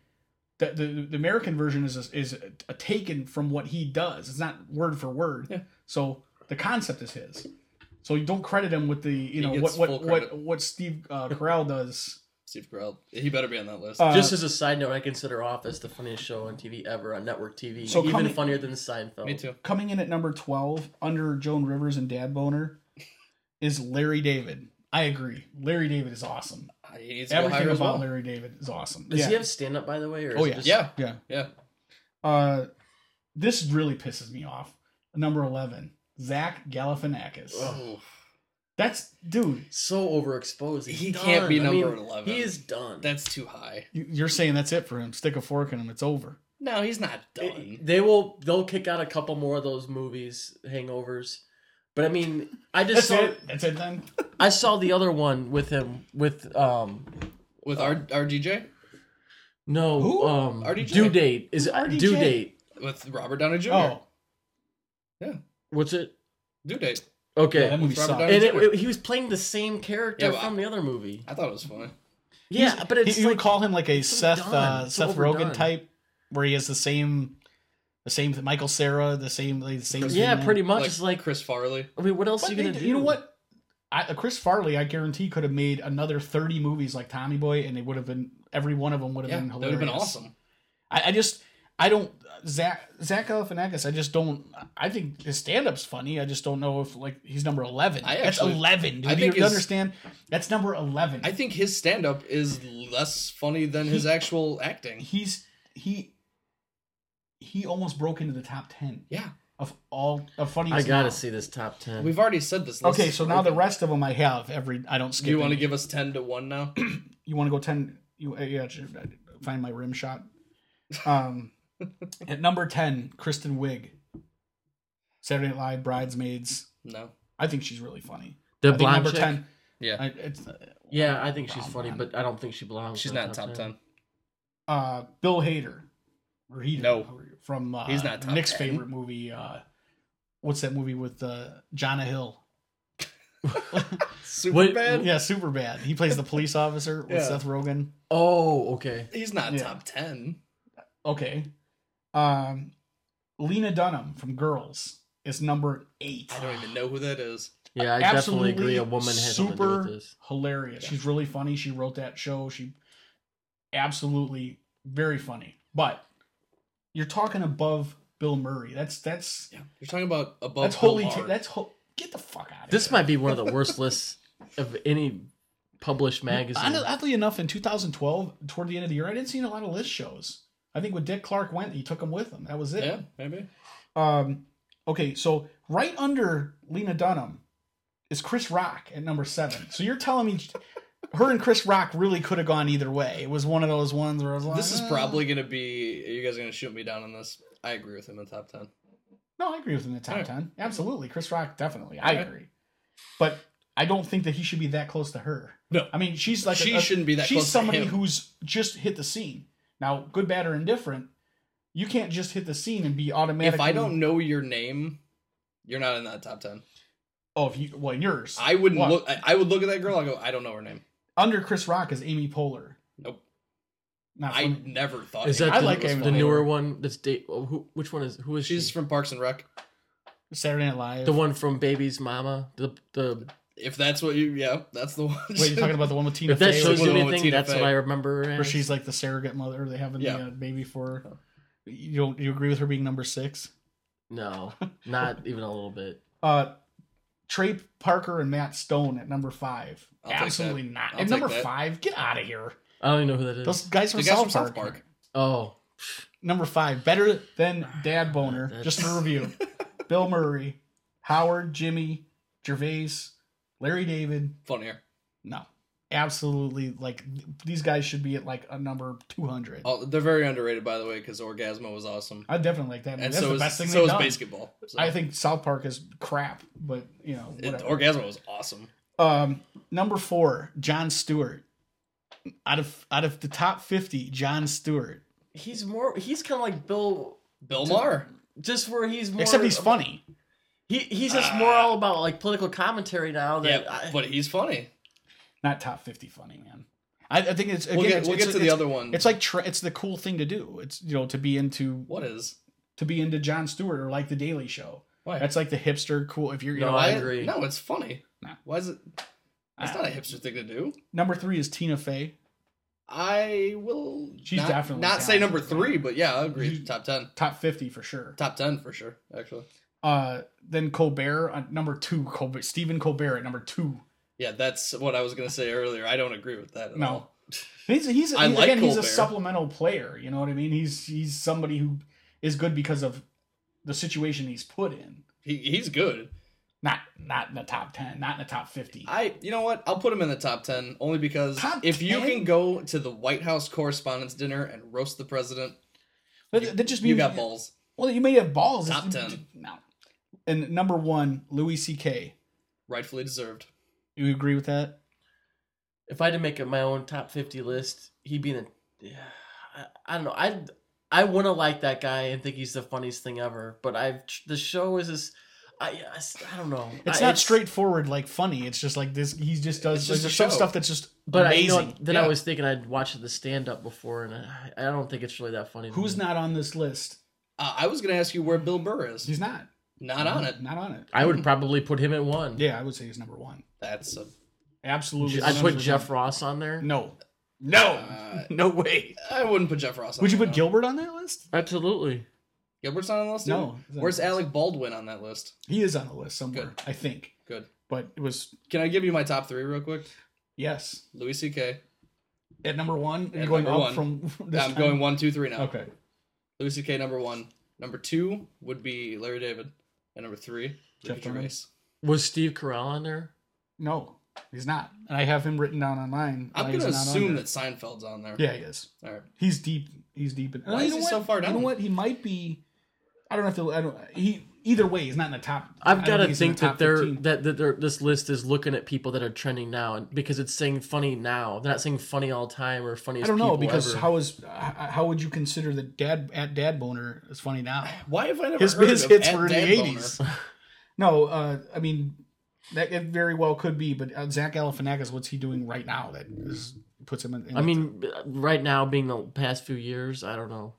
the the, the American version is a, is a, a taken from what he does. It's not word for word. Yeah. So the concept is his. So you don't credit him with the you know what what what what Steve uh, Carell does. Steve Carell. He better be on that list. Uh, Just as a side note, I consider Office the funniest show on TV ever on network TV. So even coming- funnier than Seinfeld. Me too. Coming in at number twelve under Joan Rivers and Dad Boner is Larry David. I agree. Larry David is awesome. He needs Everything about well. Larry David is awesome. Does yeah. he have stand up by the way? Or Oh, is yeah. just- Yeah. yeah. Yeah. Uh, this really pisses me off. Number eleven, Zach Galifianakis. Oh, That's dude. So overexposed. He's He can't be done. I number mean, 11. He is done. that's too high. you- You're saying that's it for him. Stick a fork in him. It's over. No, he's not done. It- they will. They'll kick out a couple more of those movies, hangovers. But I mean, I just That's saw. it. That's it then. I saw the other one with him with um With R- RDJ? no Who? um RDJ. due date is it RDJ? due date. With Robert Downey Jr. Oh, What's it? Due date. Okay. yeah, that movie sucked. And it, it- he was playing the same character Yeah, but from the other movie. I thought it was funny. Yeah, but it's you would call him like a Seth uh, So Seth Rogen type, where he has the same, the same Michael Cera, the same, like, the same. yeah, thing. pretty much. Like it's like Chris Farley. I mean, what else But are you gonna they- do? You know what? I, uh, Chris Farley, I guarantee, could have made another thirty movies like Tommy Boy, and they would have been every one of them would have Yeah, been that hilarious. would have been awesome. I, I just, I don't Zach Zach Galifianakis. I just don't. I think his stand up's funny. I just don't know if like he's number eleven. I That's eleven. Dude. I think you his- understand? That's number eleven. I think his stand up is less funny than his actual acting. he's he he almost broke into the top ten Yeah. of all of funny. I gotta see this top ten. We've already said this. Let's- Okay, so now the rest of them I have every. I don't skip. Do you want to give us 10 to 1 now? You want to go ten? You uh, yeah. Find my rim shot. Um, at number ten, Kristen Wiig. Saturday Night Live, Bridesmaids. No. I think she's really funny. the I think blonde number chick? ten. Yeah. I, it's, uh, Yeah, I think she's funny, on. but I don't think she belongs. She's in the not top 10. uh, Bill Hader. Or Hader. No. From uh, He's not top Nick's 10. favorite movie. Uh, what's that movie with uh, Jonah Hill? Super What- bad? Yeah, super bad. He plays the police officer with Yeah. Seth Rogen. Oh, okay. He's not Yeah. top 10. Okay. Um, Lena Dunham from Girls is number eight. I don't even know who that is. Yeah, I definitely agree. A woman has something to do super with this. hilarious. She's really funny. She wrote that show. She absolutely very funny. But you're talking above Bill Murray. That's that's Yeah, you're talking about above. that's Bill holy. Maher. ta- that's ho- get the fuck out of This here. might be one of the worst lists of any published magazine. Hon- Oddly enough, in 2012, toward the end of the year, I didn't see a lot of list shows. I think when Dick Clark went, he took him with him. That was it. yeah, maybe. Um, okay, so right under Lena Dunham is Chris Rock at number seven. So you're telling me her and Chris Rock really could have gone either way. It was one of those ones where I was like, This is "Eh." probably gonna be. Are you guys gonna shoot me down on this? I agree with him in the top ten. no. I agree with him in the top Alright. ten. Absolutely, Chris Rock definitely. I Okay. agree, but I don't think that he should be that close to her. No. I mean she's like she a- a- shouldn't be that she's close somebody to him. who's just hit the scene. Now, good, bad, or indifferent, you can't just hit the scene and be automatically. if I don't know your name, you're not in that top ten. oh, if you well, yours. I wouldn't What? look. I, I would look at that girl. I go, I don't know her name. under Chris Rock is Amy Poehler. Nope. Not I funny. never thought. is Amy that I the, like Amy the newer one? That's date. oh, Who? Which one is? Who is She's she? from Parks and Rec. Saturday Night Live. The one from Baby's Mama. The the. If that's what you, yeah, that's the one. Wait, you're talking about the one with Tina If that Fey, shows where- you the anything, Tina that's Fey. what I remember. where as. she's like the surrogate mother. They having Yeah. the uh, baby for. You don't you agree with her being number six? no, not even a little bit. Uh, Trey Parker and Matt Stone at number five. I'll take that. Absolutely not. I'll At take number that. five, get out of here. I don't even know who that is. Those guys from, The guys South, from South Park. Park. oh, Number five, better than Dad Boner. That's- Just a review. Bill Murray, Howard, Jimmy, Gervais, Larry David. Funnier. No, absolutely. Like these guys should be at like a number two hundred. Oh, they're very underrated, by the way, because Orgazmo was awesome, I definitely like that. Man. and That's so the is best thing so they've is done. basketball. So. I think South Park is crap, but you know, It. Orgazmo was awesome. um, number four, Jon Stewart. Out of out of the top fifty, Jon Stewart. he's more. He's kind of like Bill. Bill Maher. Just where he's more. Except he's funny. He he's just Ah. more all about like political commentary now. Yeah, That I- but he's funny. Not top fifty funny, man. I, I think it's again. We'll get, it's, we'll it's- get to the other one. It's like tra- it's the cool thing to do. It's you know to be into what is? to be into Jon Stewart or like the Daily Show. Why? That's like the hipster cool. If you're you No, know, I Why- agree. No, it's funny. Nah. Why is it? That's Uh, not a hipster thing to do. number three is Tina Fey. I will. She's not, definitely not say number three, but yeah, I agree. She- Top ten. Top fifty for sure. Top ten for sure. Actually, Uh, then Colbert on number two. Colbert Stephen Colbert at number two. yeah, that's what I was gonna say earlier. I don't agree with that at No. all. He's he's, I he's like again he's a supplemental player. You know what I mean? He's he's somebody who is good because of the situation he's put in. He he's good. Not not in the top ten. Not in the top fifty. I you know what? I'll put him in the top ten only because Top if you can go to the White House Correspondents' Dinner and roast the president, That, that just means you got balls. Well, you may have balls. Top 10. No. And number one, Louis C.K. Rightfully deserved. You agree with that? if I had to make it my own top fifty list, he'd be in the. Yeah, I, I don't know. I I want to like that guy and think he's the funniest thing ever. But I've the show is just. I, I, I don't know. It's I- not straightforward like funny. It's just like this. He just does. It's Like, just there's some stuff that's just But I, amazing. you know, then I was thinking I'd watched the stand up before, and I, I don't think it's really that funny. Who's me. not on this list? Uh, I was gonna ask you where Bill Burr is. He's not. Not on it. Not on it. I would probably put him at one. Yeah, I would say he's number one. That's a. Absolutely. I'd put number Jeff. Ross on there. No. No. Uh, no way. I wouldn't put Jeff Ross. on Would you there, put no. Gilbert on that list? Absolutely. Gilbert's not on the list? No, either? he's not Where's list. Alec Baldwin on that list? He is on the list somewhere. Good. I think. Good. But it was Can I give you my top three real quick? yes Louis C.K. at number one. Are you At going number up one. from this I'm time? going one, two, three now. Okay. Louis C.K. number one. Number two would be Larry David, and number three, Jeff Ricky Gervais. Was Steve Carell on there? No, he's not. And I have him written down online. I'm gonna assume that Seinfeld's on there. Yeah, he is. All right. He's deep. He's deep. In, Why you is know he what? so far down? You know what? He might be. I don't know if he'll, I don't. He either way, he's not in the top. I I've got to think the that they're 15. that, that they're, this list is looking at people that are trending now, and because it's saying funny now, they're not saying funny all time or funny. I don't know because ever. how is uh, how would you consider the dad at dad boner is funny now? Why have I never His heard his of hits At were in Dad the Boner? eighties. No, uh, I mean that it very well could be, but uh, Zach Galifianakis, what's he doing right now that is puts him in? in I the- mean, right now being the past few years, I don't know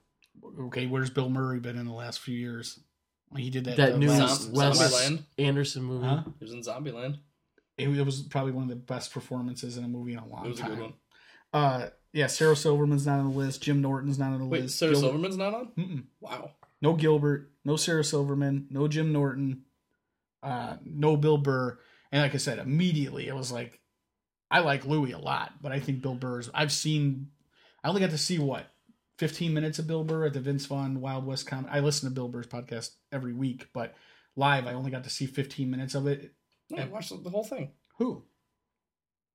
okay, where's Bill Murray been in the last few years? He did that. that uh, new last- Zom- Wes Zombieland? Anderson movie. Huh? He was in Zombieland. It, it was probably one of the best performances in a movie in a long time. It was a time. good one. Uh, yeah, Sarah Silverman's not on the list. Jim Norton's not on the Wait, list. Sarah Gilbert- Silverman's not on? Mm-mm. Wow. no Gilbert, no Sarah Silverman, no Jim Norton, uh, no Bill Burr. And like I said, immediately it was like, I like Louis a lot, but I think Bill Burr's. I've seen, I only got to see what, 15 minutes of Bill Burr at the Vince Vaughn Wild West Com. I listen to Bill Burr's podcast every week, but live I only got to see 15 minutes of it. No, I watched the whole thing. Who?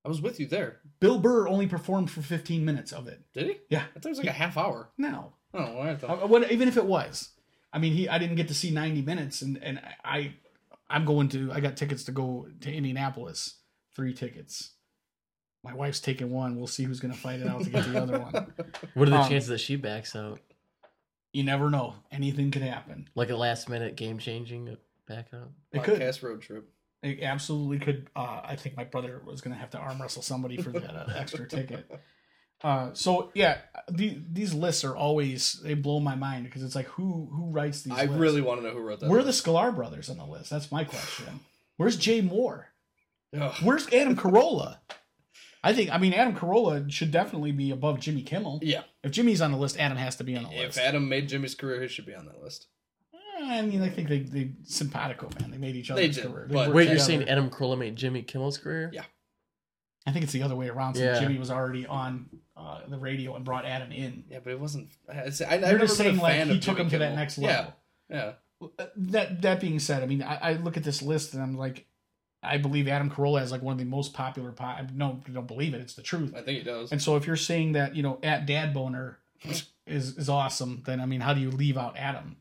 I was with you there. Bill Burr only performed for 15 minutes of it. Did he? Yeah. I thought it was like a half hour. No. Oh, I Uh, thought. what, even if it was, I mean, he I didn't get to see 90 minutes, and and I I'm going to I got tickets to go to Indianapolis, three tickets. My wife's taking one. We'll see who's going to fight it out to get the other one. What are the Um, chances that she backs out? You never know. Anything could happen. Like a last minute game changing back out? It could. Podcast road trip. It absolutely could. Uh, I think my brother was going to have to arm wrestle somebody for that uh, extra ticket. Uh, so yeah, the, these lists are always they blow my mind because it's like who who writes these? I lists? really want to know who wrote that. Where are the Sklar brothers on the list? That's my question. Where's Jay Mohr? Ugh. Where's Adam Carolla? I think I mean Adam Carolla should definitely be above Jimmy Kimmel. Yeah. If Jimmy's on the list, Adam has to be on the list. If list. Adam made Jimmy's career, he should be on that list. I mean, I think they they simpatico man. They made each other's They did, career. but- worked Wait, you're together. saying Adam Carolla made Jimmy Kimmel's career? Yeah. I think it's the other way around. So Yeah. Jimmy was already on uh, the radio and brought Adam in. Yeah, but it wasn't. I, I, I've They're never just been saying a like fan he of took Jimmy him to that Kimmel. next Yeah, level. yeah. That that being said, I mean, I, I look at this list and I'm like, I believe Adam Carolla is like one of the most popular. Po- no, I don't believe it. It's the truth. I think it does. And so if you're saying that you know at Dad Boner is is awesome, then I mean, how do you leave out Adam?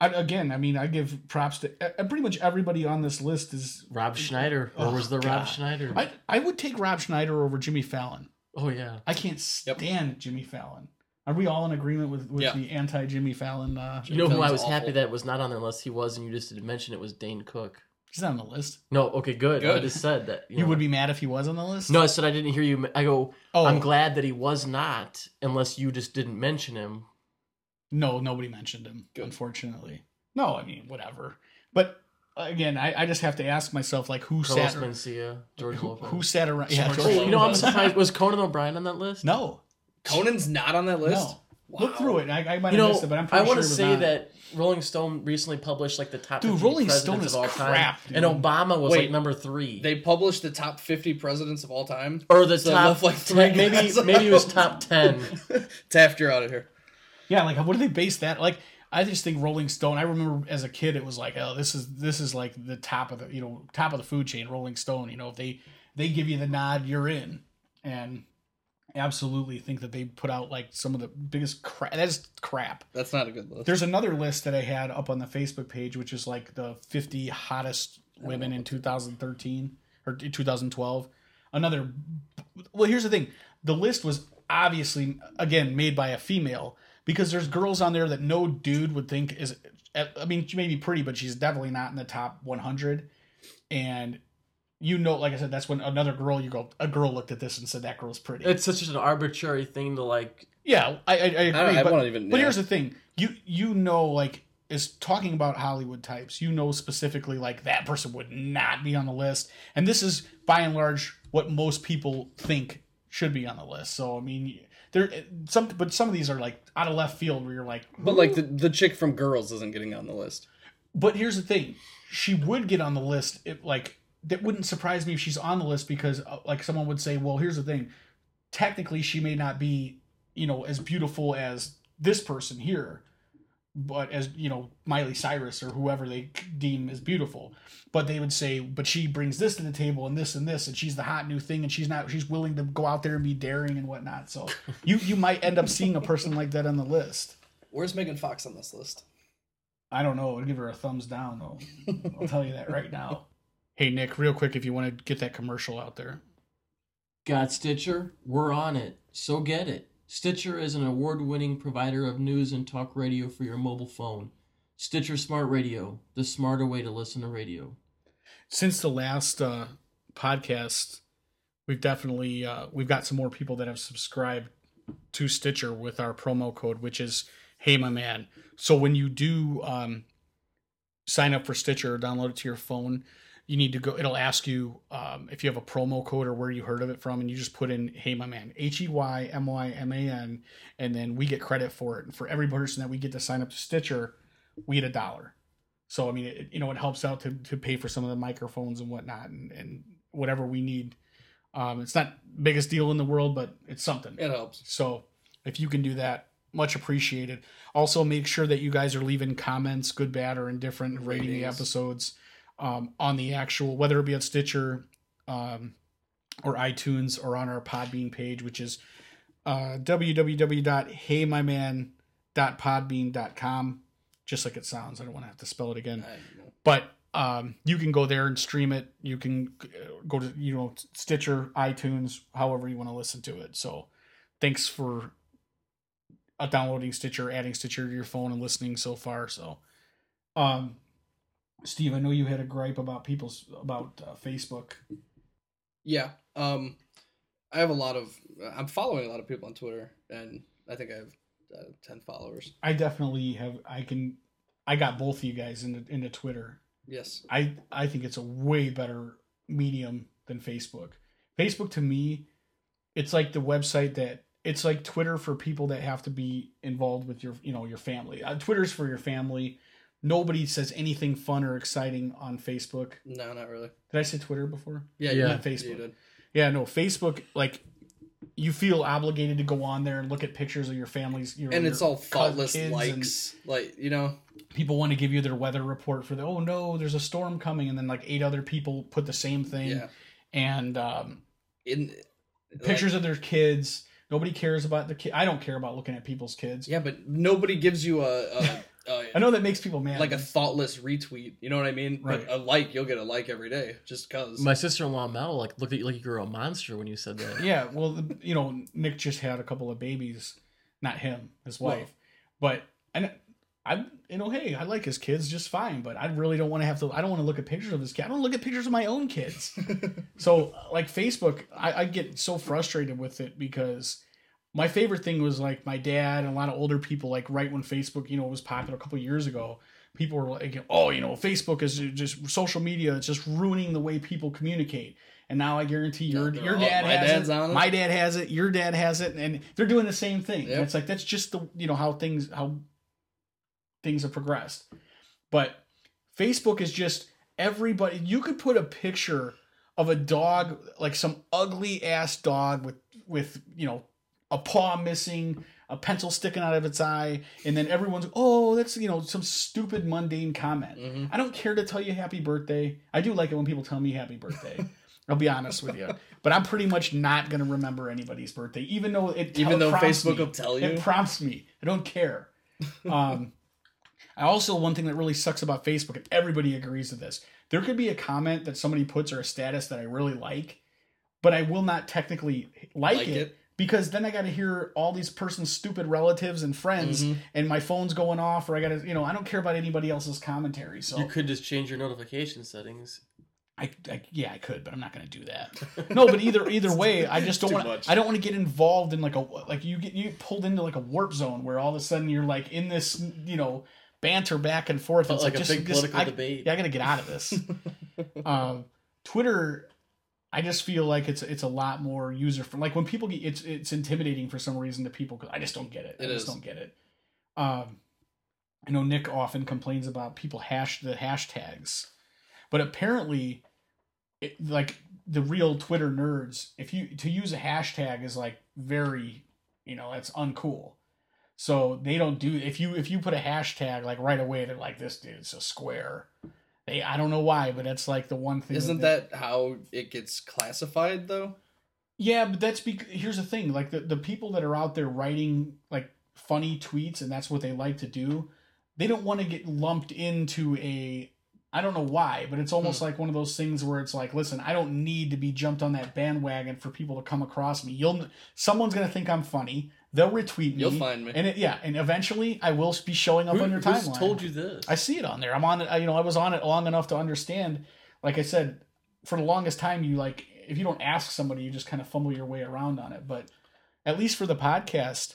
I, again, I mean, I give props to uh, pretty much everybody on this list. Is Rob Schneider. Or Oh, was the God. Rob Schneider? I I would take Rob Schneider over Jimmy Fallon. oh, yeah. I can't stand Jimmy Fallon. Are we all in agreement with with Yeah. the anti Jimmy Fallon? Uh, You know who I Fallon's was happy awful. that was not on there unless he was, and you just didn't mention it was Dane Cook. He's not on the list. No, okay, good. I Good. just said that. You know. would be mad if he was on the list. No, I said I didn't hear you. I go, Oh, I'm glad that he was not, unless you just didn't mention him. No, nobody mentioned him, Good. unfortunately. No, I mean whatever. But again, I, I just have to ask myself like who Carlos sat Mencia, George who, Lopez. who sat around? Yeah, George George Oh, you know, I'm Lopez. surprised. Was Conan O'Brien on that list? No, Conan's not on that list. no. Look through it. I, I might You have know, missed it, but I'm I pretty want sure to it was say not. that Rolling Stone recently published like the top Dude, 50 Rolling presidents Stone of is all crap, time, and. Obama was Wait, like number three, They published the top 50 presidents of all time. or the So top like, three maybe maybe it was top ten. Taft, you're out of here. Yeah, like what do they base that? Like, I just think Rolling Stone. I remember as a kid, it was like, oh, this is this is like the top of the you know top of the food chain. Rolling Stone. You know, if they they give you the nod, you're in. And absolutely think that they put out like some of the biggest crap. That's crap. That's not a good list. There's another list that I had up on the Facebook page, which is like the 50 hottest women in 2013 or 2012. Another. Well, here's the thing: the list was obviously again made by a female because there's girls on there that no dude would think is. I mean, she may be pretty, but she's definitely not in the top 100. And you know, like I said, that's when another girl you go, a girl looked at this and said that girl's pretty. It's such an arbitrary thing to like. Yeah, I, I, I agree. I don't- I but, won't even- but yeah. here's the thing: you you know, like is talking about Hollywood types. You know specifically, like that person would not be on the list, and this is by and large what most people think should be on the list. So I mean, there some, but some of these are like out of left field where you're like, but like the, the chick from Girls isn't getting on the list. but here's the thing: she would get on the list. If like that wouldn't surprise me if she's on the list because uh, like someone would say, well, here's the thing: technically, she may not be you know as beautiful as this person here, but as you know Miley Cyrus or whoever they deem as beautiful. But they would say, but she brings this to the table and this and this, and she's the hot new thing, and she's not. She's willing to go out there and be daring and whatnot. So you you might end up seeing a person like that on the list. Where's Megan Fox on this list? I don't know. I'd give her a thumbs down though. I'll tell you that right now. Hey Nick, real quick, if you want to get that commercial out there. Got Stitcher? We're on it. So get it. Stitcher is an award winning provider of news and talk radio for your mobile phone. Stitcher Smart Radio, the smarter way to listen to radio. Since the last uh, podcast, we've definitely uh, we've got some more people that have subscribed to Stitcher with our promo code, which is Hey My Man. So when you do um, sign up for Stitcher or download it to your phone, you need to go. It'll ask you um, if you have a promo code or where you heard of it from, and you just put in "Hey, my man," H E Y M Y M A N, and then we get credit for it. And for every person that we get to sign up to Stitcher, we get a dollar. So I mean, it, you know, it helps out to to pay for some of the microphones and whatnot, and, and whatever we need. Um, it's not biggest deal in the world, but it's something. It helps. So if you can do that, much appreciated. Also, make sure that you guys are leaving comments, good, bad, or indifferent, rating the episodes um, on the actual, whether it be on Stitcher um, or iTunes or on our Podbean page, which is uh, www.heymyman.podbean.com. Just like it sounds. I don't want to have to spell it again but um, you can go there and stream it. You can uh, go to you know Stitcher, iTunes, however you want to listen to it. So, thanks for uh, downloading Stitcher, adding Stitcher to your phone, and listening so far. So, um, Steve, I know you had a gripe about people's about uh, Facebook. Yeah. Um, I have a lot of. I'm following a lot of people on Twitter, and I think I have uh, ten followers. I definitely have. I can. I got both of you guys into into Twitter. Yes. I I think it's a way better medium than Facebook. Facebook to me, it's like the website that it's like Twitter for people that have to be involved with your you know your family. Uh, Twitter's for your family. Nobody says anything fun or exciting on Facebook. No, not really. Did I say Twitter before? Yeah. Yeah. Not did. Facebook. You did. Yeah, no, Facebook like you feel obligated to go on there and look at pictures of your families. Your, And it's your all thoughtless likes, like you know. people want to give you their weather report for the oh no there's a storm coming and then like eight other people put the same thing Yeah. and um, In pictures of their kids nobody cares about the kid i don't care about looking at people's kids Yeah, but nobody gives you a, a, Oh, a i know that makes people mad like a thoughtless retweet. You know what I mean? Right. But a like, you'll get a like every day just cause. My sister in law Mel like looked at you like you were a monster when you said that. yeah well the, you know nick just had a couple of babies not him his Well- wife but and I, you know, hey, I like his kids just fine, but I really don't want to have to. I don't want to look at pictures of his kid. I don't look at pictures of my own kids. So like Facebook, I, I get so frustrated with it because my favorite thing was like my dad and a lot of older people like right when Facebook, you know, was popular a couple years ago. People were like, "Oh, you know, Facebook is just social media. It's just ruining the way people communicate." And now I guarantee your your dad my has dad's it, on it. my dad has it, your dad has it, and they're doing the same thing. Yep. it's like that's just the you know how things how things have progressed. But Facebook is just everybody. You could put a picture of a dog, like some ugly ass dog with with you know a paw missing, a pencil sticking out of its eye, and then everyone's oh that's you know some stupid mundane comment. Mhm. I don't care to tell you happy birthday. I do like it when people tell me happy birthday. I'll be honest with you, but I'm pretty much not gonna remember anybody's birthday, even though it Even though prompts Facebook me. will tell you. It prompts me. I don't care. Um, I also one thing that really sucks about Facebook, and everybody agrees with this. There could be a comment that somebody puts or a status that I really like, but I will not technically like, Like it, it. Because then I got to hear all these person's stupid relatives and friends, Mhm. and my phone's going off, or I got to, you know, I don't care about anybody else's commentary. So You could just change your notification settings. I, I yeah, I could, but I'm not going to do that. No, but either either way, I just don't want. I don't want to get involved in like a like you get you get pulled into like a warp zone where all of a sudden you're like in this you know banter back and forth. It's like a just- big just- political I- debate. Yeah, I got to get out of this. um, Twitter, I just feel like it's it's a lot more user friendly. Like when people get it's it's intimidating for some reason to people because I just don't get it. I just is. don't get it. Um, I know Nick often complains about people hash the hashtags, but apparently, it, like the real Twitter nerds, if you to use a hashtag is like very, you know, that's uncool. So they don't do if you if you put a hashtag like right away, they're like this dude's a square. They I don't know why, but that's like the one thing. Isn't they- that how it gets classified though? yeah, but that's because here's the thing: like the, the people that are out there writing like funny tweets, and that's what they like to do. They don't want to get lumped into a. I don't know why, but it's almost hmm. like one of those things where it's like, listen, I don't need to be jumped on that bandwagon for people to come across me. You'll someone's gonna think I'm funny. They'll retweet me. You'll find me. and it, yeah, and eventually I will be showing up Who, on your who's timeline. told you this? I see it on there. I'm on it. You know, I was on it long enough to understand. Like I said, for the longest time, you like if you don't ask somebody, you just kind of fumble your way around on it. But at least for the podcast,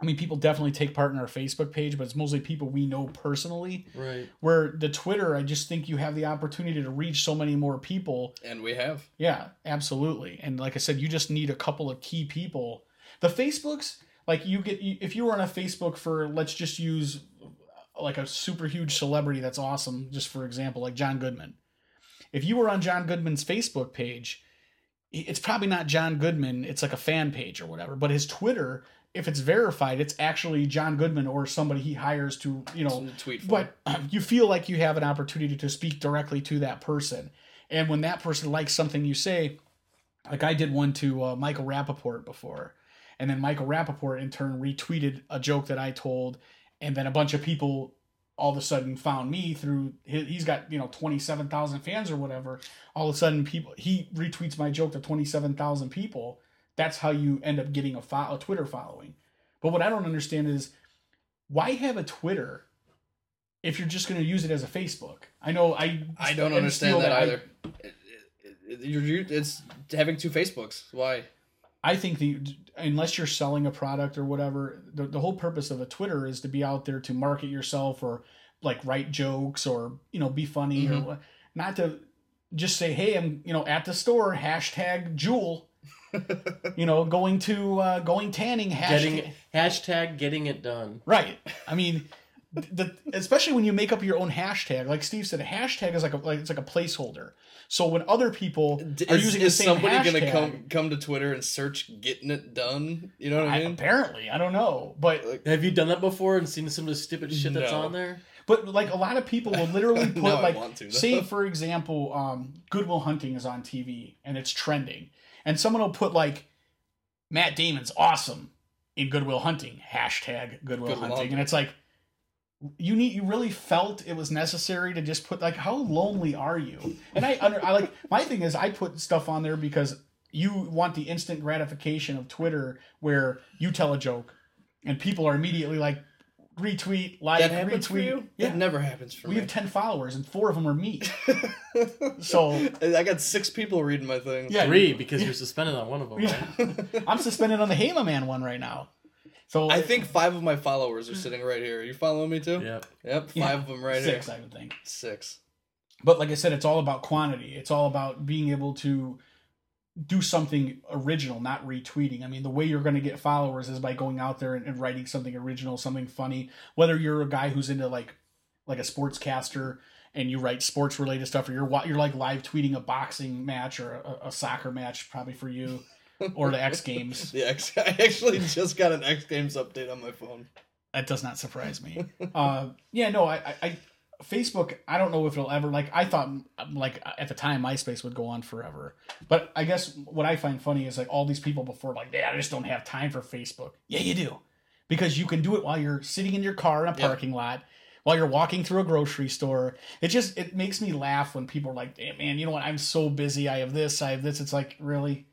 I mean, people definitely take part in our Facebook page, but it's mostly people we know personally. Right. Where the Twitter, I just think you have the opportunity to reach so many more people. And we have. Yeah, absolutely. And like I said, you just need a couple of key people. The Facebooks, like you get, if you were on a Facebook for, let's just use like a super huge celebrity that's awesome, just for example, like John Goodman. If you were on John Goodman's Facebook page, it's probably not John Goodman, it's like a fan page or whatever, but his Twitter, if it's verified, it's actually John Goodman or somebody he hires to, you know, tweet for but you feel like you have an opportunity to speak directly to that person. And when that person likes something you say, like I did one to uh, Michael Rapaport before, and then Michael Rapaport in turn retweeted a joke that I told, and then a bunch of people all of a sudden found me through his, he's got you know 27,000 fans or whatever all of a sudden people he retweets my joke to 27,000 people that's how you end up getting a, fo- a Twitter following but what I don't understand is why have a Twitter if you're just going to use it as a Facebook I know I I don't understand feel that I- either. It- it- it- you're, you're, it's having two Facebooks. Why? I think the unless you're selling a product or whatever, the, the whole purpose of a Twitter is to be out there to market yourself or like write jokes or you know be funny Mhm. or not to just say hey I'm you know at the store hashtag Jewel you know going to uh, going tanning hashtag Getting hashtag getting it done. right. I mean. The, especially when you make up your own hashtag, like Steve said, a hashtag is like a like it's like a placeholder. So when other people are Is, using is the same somebody hashtag, gonna come come to Twitter and search "getting it done"? You know what I I- mean? apparently, I don't know, but Like, Have you done that before and seen some of the stupid shit that's on there? But like a lot of people will literally put Now I like want to, say for example, um, Goodwill Hunting is on TV and it's trending, and someone will put like Matt Damon's awesome in Goodwill Hunting hashtag Goodwill, Goodwill Hunting, Hunting. and it's like you need you really felt it was necessary to just put like how lonely are you? And I under I like my thing is I put stuff on there because you want the instant gratification of Twitter where you tell a joke and people are immediately like retweet like that happens retweet for you? yeah That never happens for we me. have 10 followers and four of them are me so I got six people reading my thing. Yeah. Three, because you're suspended on one of them. yeah. Right? i'm suspended on the halo man one right now so I think five of my followers are sitting right here. Are You following me too? Yep. Yep, five Yeah. of them right six here. i would think Six. but like i said it's all about quantity it's all about being able to do something original not retweeting i mean the way you're going to get followers is by going out there and, and writing something original something funny whether you're a guy who's into like like a sportscaster and you write sports related stuff or you're you're like live tweeting a boxing match or a, a soccer match probably for you or the x games The X. I actually just got an X Games update on my phone. that does not surprise me. uh, yeah, no, I, I, Facebook. I don't know if it'll ever like. I thought like at the time MySpace would go on forever, but I guess what I find funny is like all these people before like, yeah, I just don't have time for Facebook. Yeah, you do, because you can do it while you're sitting in your car in a parking lot. While you're walking through a grocery store, it just it makes me laugh when people are like, "Damn, man, you know what? I'm so busy. I have this. I have this." It's like really,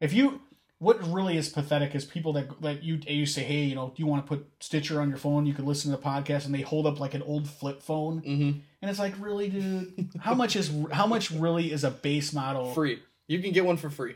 if you what really is pathetic is people that that you you say, hey, you know, do you want to put Stitcher on your phone? You can listen to the podcast, and they hold up like an old flip phone, Mm-hmm. and it's like, really, dude, how much is how much really is a base model? Free. You can get one for free.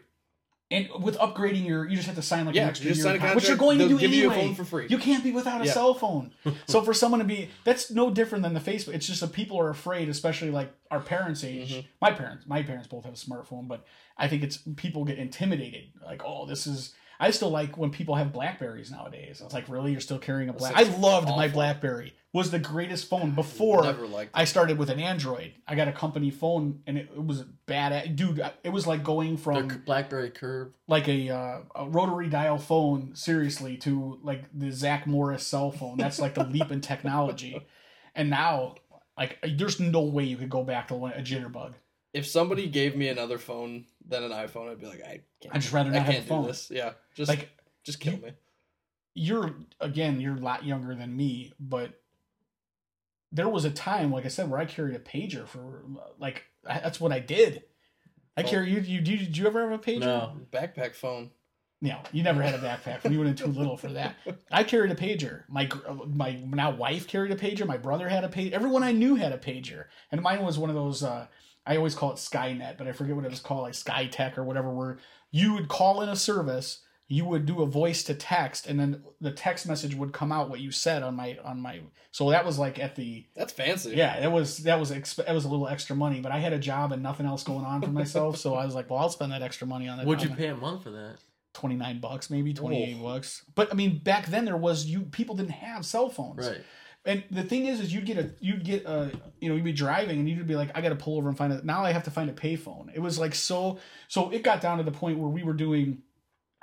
And with upgrading your, you just have to sign like Yeah, an extra year sign a con- which you're going to do give you a anyway. phone for free. You can't be without a Yeah. cell phone. so for someone to be, that's no different than the Facebook. It's just that people are afraid, especially like our parents' age. Mhm. My parents, my parents both have a smartphone, but I think it's people get intimidated. Like, oh, this is. I still like when people have Blackberries nowadays. It's like, really, you're still carrying a Black? I loved my. BlackBerry. Was the greatest phone before. I started with an Android. I got a company phone, and it, was bad. At, dude, it was like going from The BlackBerry Curve. like a, uh, a rotary dial phone seriously to like the Zach Morris cell phone. That's like the leap in technology. And now, like, there's no way you could go back to a jitterbug. If somebody gave me another phone than an iPhone, I'd be like, I can't. I'd just rather I not have can't a phone. do this. Yeah, just Like, just kill you- me. you're again, you're a lot younger than me, but there was a time, like I said, where I carried a pager for like I- that's what I did. I Oh. carry you. You did, did you ever have a pager? No. Backpack phone. No, you never had a backpack. You were too little for that. I carried a pager. My my now wife carried a pager. My brother had a pager. Everyone I knew had a pager, and mine was one of those. Uh, I always call it Skynet, but I forget what it was called, like SkyTech or whatever. Where you would call in a service, you would do a voice to text, and then the text message would come out what you said on my on my. So that was like at the That's fancy. yeah, that was that was exp- that was a little extra money, but I had a job and nothing else going on for myself, so I was like, well, I'll spend that extra money on that. Would you pay a month for that? 29 bucks maybe 28 Oh. bucks but i mean back then there was you people didn't have cell phones Right. and the thing is is you'd get a you'd get a you know you'd be driving and you'd be like i gotta pull over and find it now i have to find a payphone it was like so so it got down to the point where we were doing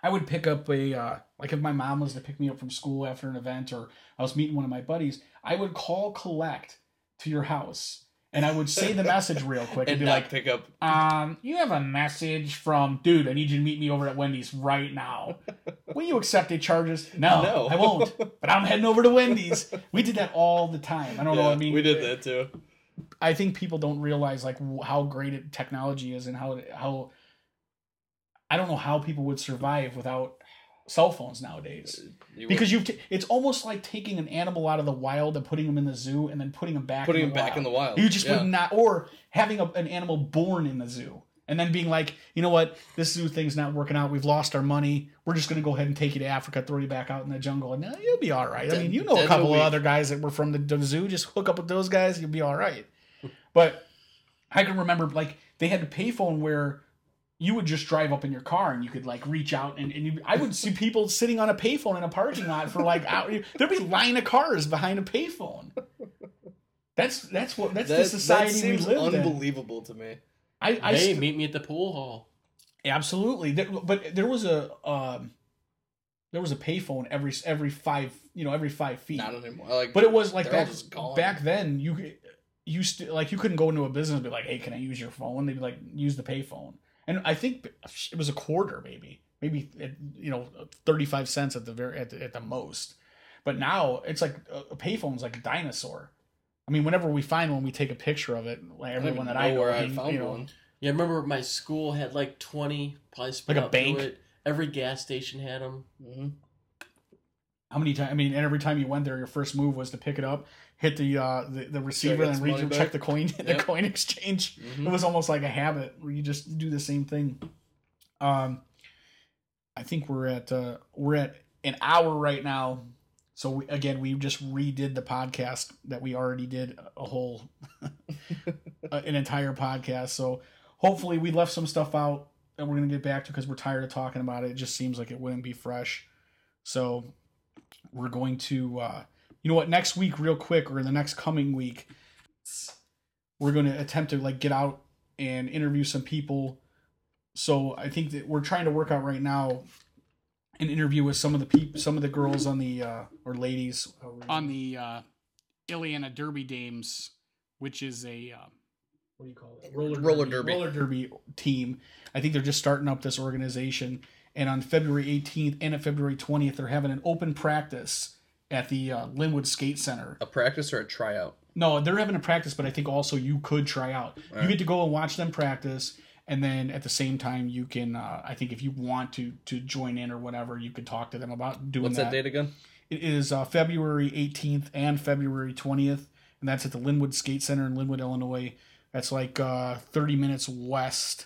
i would pick up a uh, like if my mom was to pick me up from school after an event or i was meeting one of my buddies i would call collect to your house and i would say the message real quick and, And be like pick up. um, you have a message from dude. I need you to meet me over at Wendy's right now. Will you accept the charges? No, No. I won't. But I'm heading over to Wendy's. We did that all the time. I don't know. what I mean, we did that too. I think people don't realize like how great technology is and how how. I don't know how people would survive without cell phones nowadays You because you've t- it's almost like taking an animal out of the wild and putting them in the zoo and then putting them back putting in the back wild. in the wild. You just yeah. would not, or having a, an animal born in the zoo and then being like, you know what, this zoo thing's not working out. We've lost our money. We're just going to go ahead and take you to Africa, throw you back out in the jungle, and uh, you'll be all right. I mean, you know a couple of other guys that were from the, the zoo. Just hook up with those guys, you'll be all right. But I can remember like they had a payphone where you would just drive up in your car and you could like reach out and, and you, I would see people sitting on a payphone in a parking lot for like out, there'd be a line of cars behind a payphone. That's that's what that's that, the society that seems we live in. unbelievable to me. I, I hey, st- meet me at the pool hall. absolutely, but there was a um, there was a payphone every every five you know every five feet. Not anymore. Like, But it was like They're back just gone. back then you used to like you couldn't go into a business and be like, hey, can I use your phone? They'd be like, use the payphone, and I think it was a quarter maybe, maybe you know thirty five cents at the very at the, at the most. But now it's like a payphone's like a dinosaur. I mean, whenever we find one, we take a picture of it. Like I everyone even that I know, where I found you know, one. Yeah, I remember my school had like 20, probably Like a bank? It. Every gas station had them. hmm How many times? I mean, and every time you went there, your first move was to pick it up, hit the uh, the, the receiver, and reach and check the coin, the coin exchange. Mhm. It was almost like a habit where you just do the same thing. Um, I think we're at uh, we're at an hour right now. So we, again, we just redid the podcast that we already did a whole an entire podcast. So hopefully we left some stuff out and we're gonna get back to because we're tired of talking about it. It just seems like it wouldn't be fresh. So we're going to uh, you know what next week real quick or in the next coming week we're going to attempt to like get out and interview some people. So i think that we're trying to work out right now an interview with some of the people some of the girls on the uh or ladies. On the uh Illiana Derby Dames which is a uh, what do you call it? Roller, Roller derby. roller derby team. I think they're just starting up this organization. And on february 18th and on february 20th they're having an open practice at the uh, lynwood skate center A practice or a tryout? no, they're having a practice, but I think also you could try out. You get to go and watch them practice, and then at the same time, you can. Uh, I think if you want to to join in or whatever, you could talk to them about doing What's that. that date again? It is uh, February 18th and February 20th, and that's at the Lynwood Skate Center in Lynwood, Illinois. That's like uh, 30 minutes west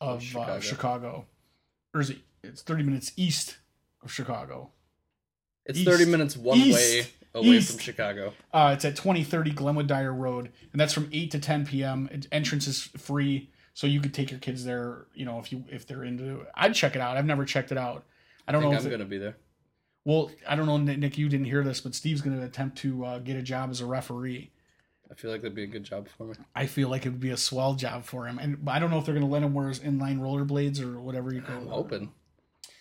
of Of Chicago. Uh, Chicago, or is it? It's 30 minutes east of Chicago. It's East. 30 minutes one East. way away East. from Chicago. Uh, it's at 2030 Glenwood Dyer Road, and that's from 8 to 10 p.m. It- Entrance is free, so you could take your kids there. You know, if you if they're into. I'd check it out. I've never checked it out. I I don't think know. I'm it- to be there. Well, I don't know, Nic. You didn't hear this, but Steve's going to attempt to uh, get a job as a referee. I feel like that'd be a good job for me. I feel like it would be a swell job for him, and I don't know if they're going to let him wear his inline rollerblades or whatever you call. I'm hoping.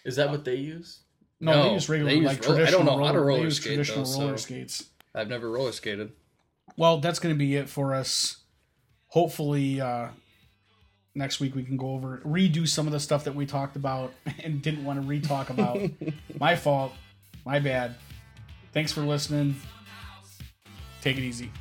Is that what they use? No, No, they use regular they use like roller- I don't know how to roller, they roller use skate, traditional though, roller so- skates. I've never roller skated. Well, that's going to be it for us. Hopefully, uh, next week we can go over redo some of the stuff that we talked about and didn't want to re-talk about. my fault. My bad. Thanks for listening. Take it easy.